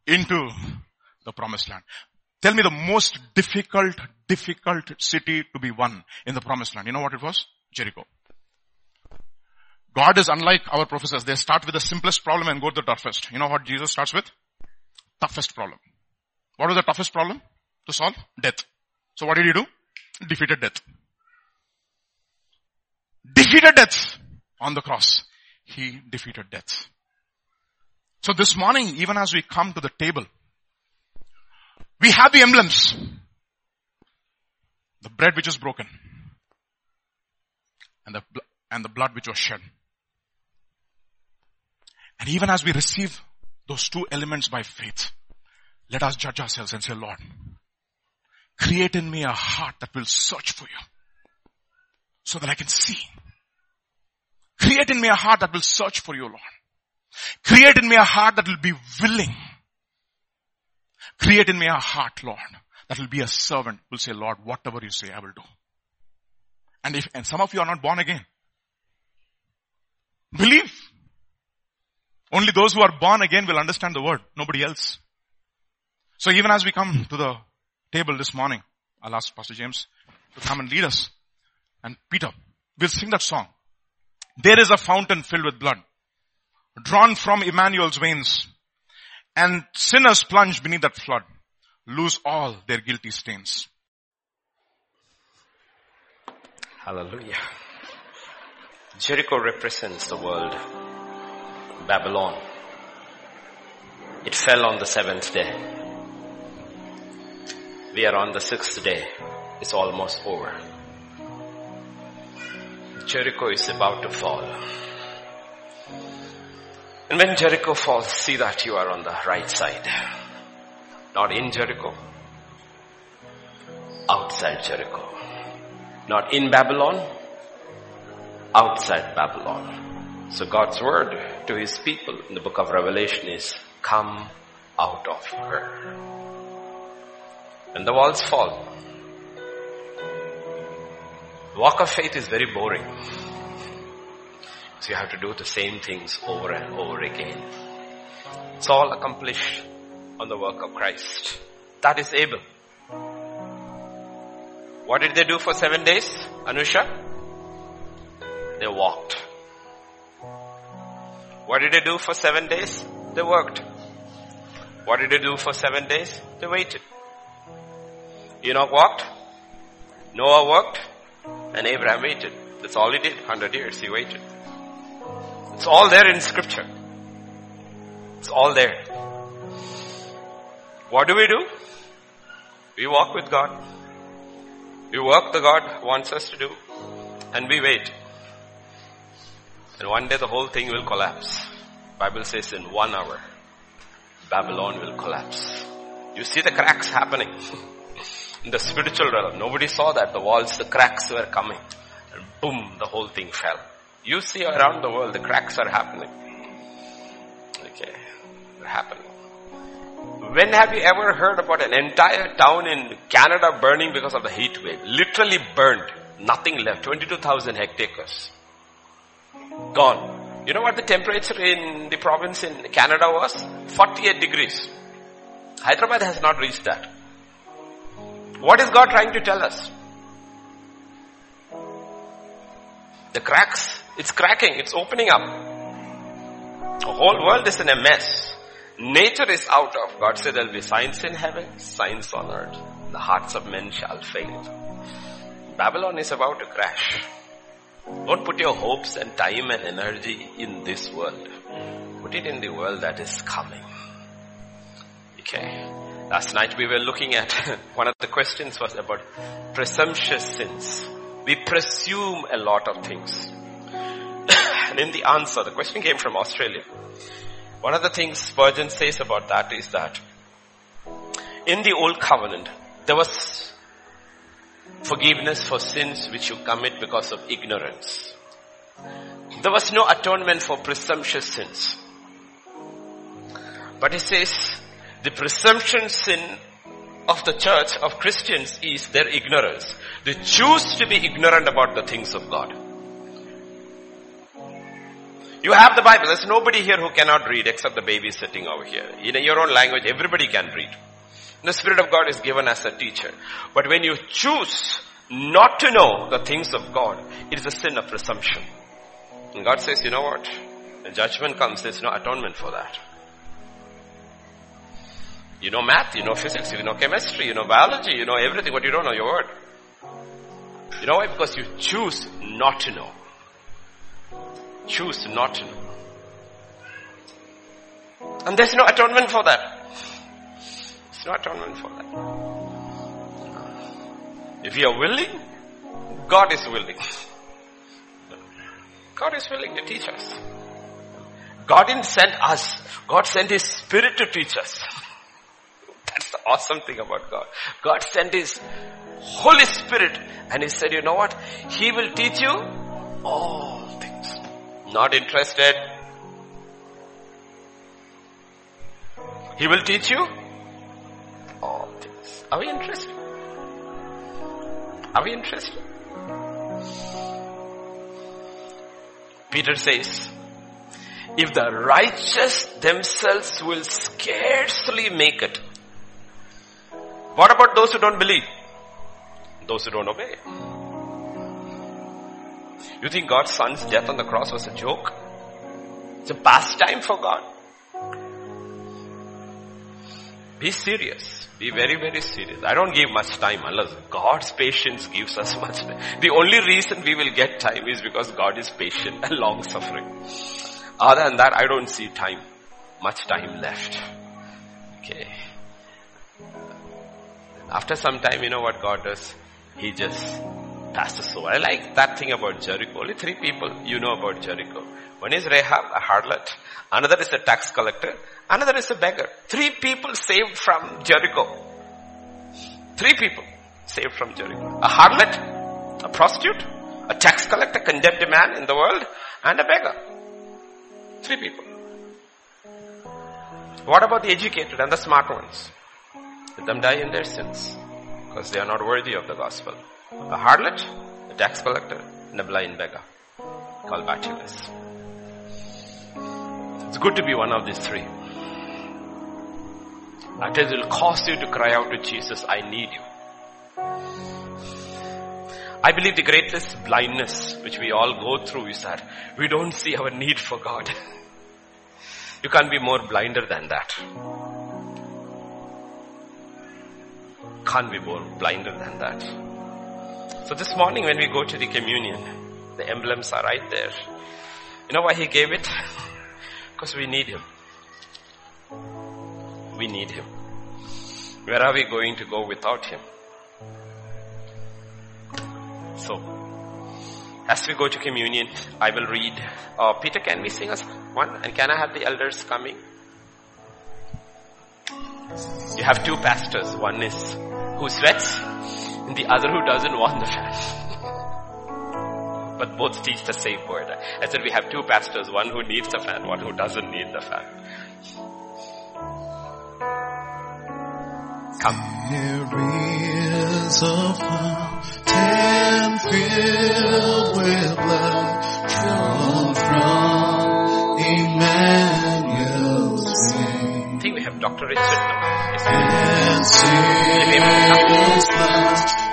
Speaker 1: into the promised land. Tell me the most difficult, difficult city to be won in the promised land. You know what it was? Jericho. God is unlike our professors. They start with the simplest problem and go to the toughest. You know what Jesus starts with? Toughest problem. What was the toughest problem to solve? Death. So what did he do? Defeated death. Defeated death on the cross. He defeated death. So this morning, even as we come to the table, we have the emblems. The bread which is broken. And the, and the blood which was shed. And even as we receive those two elements by faith, let us judge ourselves and say, Lord, create in me a heart that will search for you so that I can see. Create in me a heart that will search for you, Lord. Create in me a heart that will be willing Create in me a heart, Lord, that will be a servant, will say, Lord, whatever you say, I will do. And if, and some of you are not born again. Believe. Only those who are born again will understand the word, nobody else. So even as we come to the table this morning, I'll ask Pastor James to come and lead us. And Peter, we'll sing that song. There is a fountain filled with blood, drawn from Emmanuel's veins. And sinners plunge beneath that flood, lose all their guilty stains.
Speaker 2: Hallelujah. Jericho represents the world. Babylon. It fell on the seventh day. We are on the sixth day. It's almost over. Jericho is about to fall. And when Jericho falls, see that you are on the right side. Not in Jericho. Outside Jericho. Not in Babylon. Outside Babylon. So God's word to his people in the book of Revelation is, come out of her. When the walls fall, walk of faith is very boring. So you have to do the same things over and over again. It's all accomplished on the work of Christ. That is Abel. What did they do for seven days, Anusha? They walked. What did they do for seven days? They worked. What did they do for seven days? They waited. Enoch walked. Noah worked. And Abraham waited. That's all he did. Hundred years he waited. It's all there in scripture. It's all there. What do we do? We walk with God. We work the God wants us to do. And we wait. And one day the whole thing will collapse. Bible says in one hour, Babylon will collapse. You see the cracks happening [LAUGHS] in the spiritual realm. Nobody saw that. The walls, the cracks were coming. And boom, the whole thing fell. You see around the world, the cracks are happening. Okay, they're happening. When have you ever heard about an entire town in Canada burning because of the heat wave? Literally burned. Nothing left. 22,000 hectares. Gone. You know what the temperature in the province in Canada was? 48 degrees. Hyderabad has not reached that. What is God trying to tell us? The cracks, it's cracking, it's opening up. The whole world is in a mess. Nature is out of. God said there'll be signs in heaven, signs on earth. The hearts of men shall fail. Babylon is about to crash. Don't put your hopes and time and energy in this world. Put it in the world that is coming. Okay. Last night we were looking at, [LAUGHS] one of the questions was about presumptuous sins. We presume a lot of things. And in the answer, the question came from Australia. One of the things Spurgeon says about that is that in the old covenant, there was forgiveness for sins which you commit because of ignorance. There was no atonement for presumptuous sins. But he says the presumption sin of the church of Christians is their ignorance. They choose to be ignorant about the things of God. You have the Bible. There's nobody here who cannot read except the baby sitting over here. In your own language, everybody can read. The Spirit of God is given as a teacher. But when you choose not to know the things of God, it is a sin of presumption. And God says, you know what? The judgment comes, there's no atonement for that. You know math, you know physics, you know chemistry, you know biology, you know everything, but you don't know your word. You know why? Because you choose not to know. Choose not to know. And there's no atonement for that. There's no atonement for that. If you are willing, God is willing. God is willing to teach us. God didn't send us. God sent His Spirit to teach us. That's the awesome thing about God. God sent His Holy Spirit and He said, you know what? He will teach you all. Not interested. He will teach you oh, all things. Are we interested? Are we interested? Peter says, if the righteous themselves will scarcely make it, what about those who don't believe? Those who don't obey? You think God's son's death on the cross was a joke? It's a pastime for God. Be serious. Be very, very serious. I don't give much time unless God's patience gives us [LAUGHS] much time. The only reason we will get time is because God is patient and long suffering. Other than that, I don't see time, much time left. Okay. After some time, you know what God does? He just passes over. I like that thing about Jericho. Only three people you know about Jericho. One is Rahab, a harlot. Another is a tax collector. Another is a beggar. Three people saved from Jericho. Three people saved from Jericho. A harlot, a prostitute, a tax collector, condemned man in the world, and a beggar. Three people. What about the educated and the smart ones? Let them die in their sins because they are not worthy of the gospel. A harlot, a tax collector, and a blind beggar called Bartimaeus. It's good to be one of these three. That is, will cause you to cry out to Jesus, I need you. I believe the greatest blindness which we all go through is that we don't see our need for God. you can't be more blinder than that. Can't be more blinder than that. So this morning when we go to the communion, the emblems are right there. You know why he gave it? [LAUGHS] Because we need him. We need him. Where are we going to go without him? So, as we go to communion, I will read. Uh, Peter, can we sing us one? And can I have the elders coming? You have two pastors. One is who sweats, and the other who doesn't want the fan. but both teach the same word. I said we have two pastors, one who needs the fan, one who doesn't need the fan. Come.
Speaker 3: There is a fountain filled with blood drawn from Emmanuel's vein.
Speaker 2: I think we have Dr. Richard. Yes.
Speaker 3: and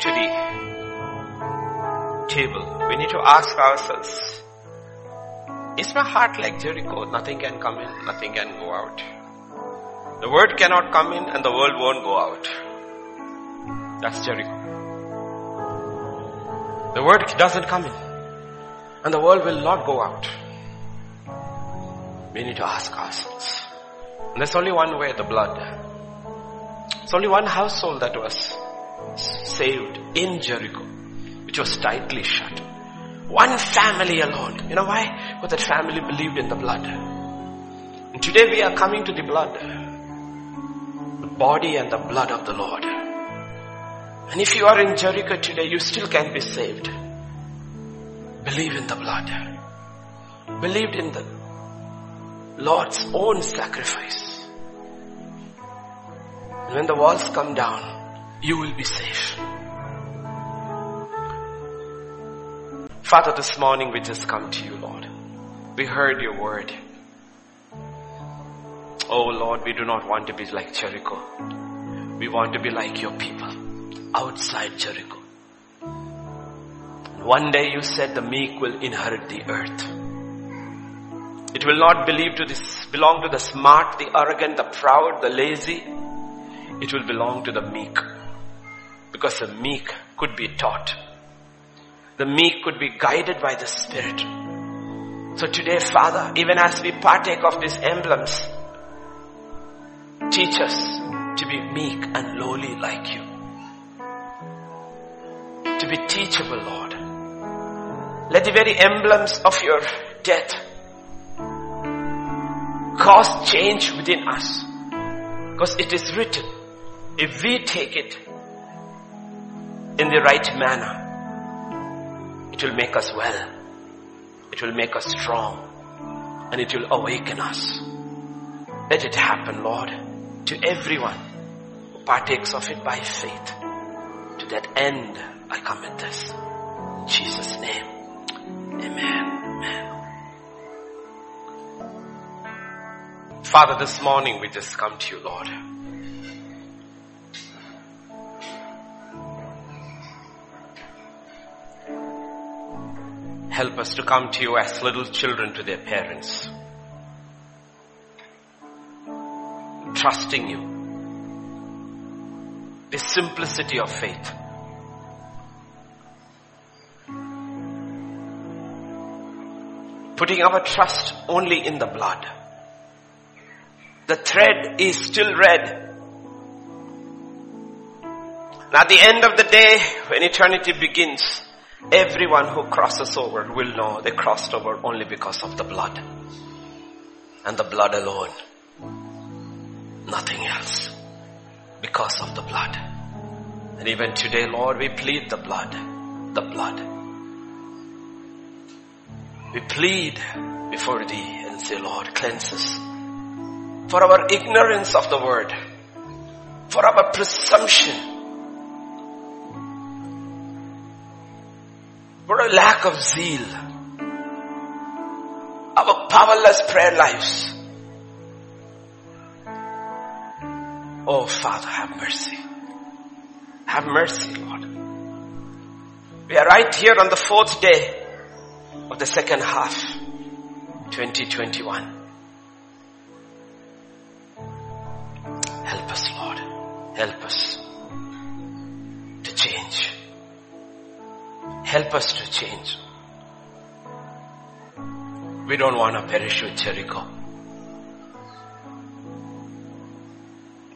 Speaker 2: to the table, we need to ask ourselves, is my heart like Jericho? Nothing can come in, nothing can go out. The word cannot come in and the world won't go out. That's Jericho. The word doesn't come in and the world will not go out. We need to ask ourselves. And there's only one way, the blood. It's only one household that was saved in Jericho, which was tightly shut. One family alone. You know why? Because that family believed in the blood. And today we are coming to the blood. The body and the blood of the Lord. And if you are in Jericho today, you still can be saved. Believe in the blood. Believed in the Lord's own sacrifice. And when the walls come down, you will be safe. Father, this morning we just come to you, Lord. We heard your word. Oh Lord, we do not want to be like Jericho. We want to be like your people outside Jericho. One day you said the meek will inherit the earth. It will not believe to this, belong to the smart, the arrogant, the proud, the lazy. It will belong to the meek. Because the meek could be taught. The meek could be guided by the Spirit. So today, Father, even as we partake of these emblems, teach us to be meek and lowly like you. To be teachable, Lord. Let the very emblems of your death cause change within us. Because it is written, if we take it in the right manner, it will make us well. It will make us strong. And it will awaken us. Let it happen, Lord, to everyone who partakes of it by faith. To that end, I commit this. In Jesus' name. Amen. Amen. Father, this morning we just come to you, Lord. Help us to come to you as little children to their parents. Trusting you. The simplicity of faith. Putting our trust only in the blood. The thread is still red. And at the end of the day, when eternity begins, everyone who crosses over will know they crossed over only because of the blood. And the blood alone. Nothing else. Because of the blood. And even today, Lord, we plead the blood. The blood. We plead before thee and say, Lord, cleanse us for our ignorance of the word, for our presumption, for a lack of zeal, our powerless prayer lives. Oh Father, have mercy. Have mercy, Lord. We are right here on the fourth day of the second half, 2021. Help us, Lord. Help us Help us to change. We don't want to perish with Jericho.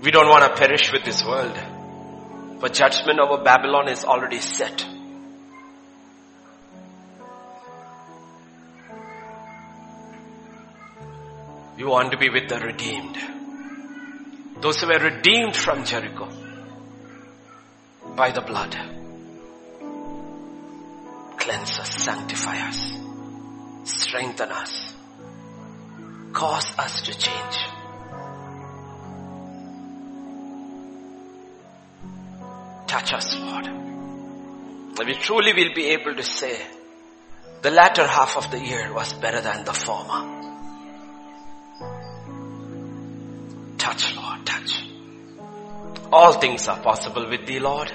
Speaker 2: We don't want to perish with this world. For judgment over Babylon is already set. You want to be with the redeemed. Those who were redeemed from Jericho by the blood. Cleanse us, sanctify us, strengthen us, cause us to change. Touch us, Lord. That we truly will be able to say the latter half of the year was better than the former. Touch, Lord, touch. All things are possible with thee, Lord.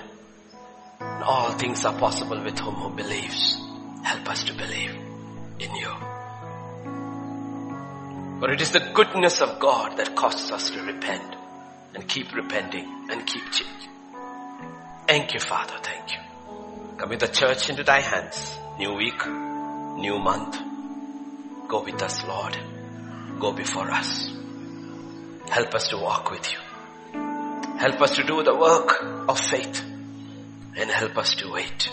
Speaker 2: All things are possible with whom who believes. Help us to believe in you. For it is the goodness of God that causes us to repent and keep repenting and keep changing. Thank you, Father. Thank you. Commit the church into thy hands. New week, new month. Go with us, Lord. Go before us. Help us to walk with you. Help us to do the work of faith and help us to wait.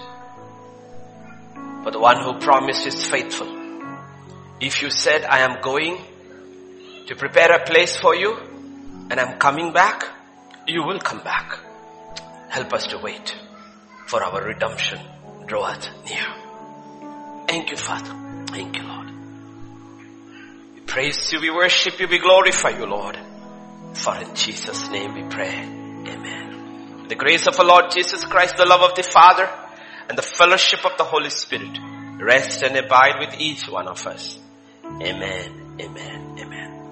Speaker 2: For the one who promised is faithful. If you said, I am going to prepare a place for you and I'm coming back, you will come back. Help us to wait for our redemption draweth near. Thank you, Father. Thank you, Lord. We praise you, we worship you, we glorify you, Lord. For in Jesus' name we pray. Amen. The grace of our Lord Jesus Christ, the love of the Father, and the fellowship of the Holy Spirit rest and abide with each one of us. Amen. Amen. Amen.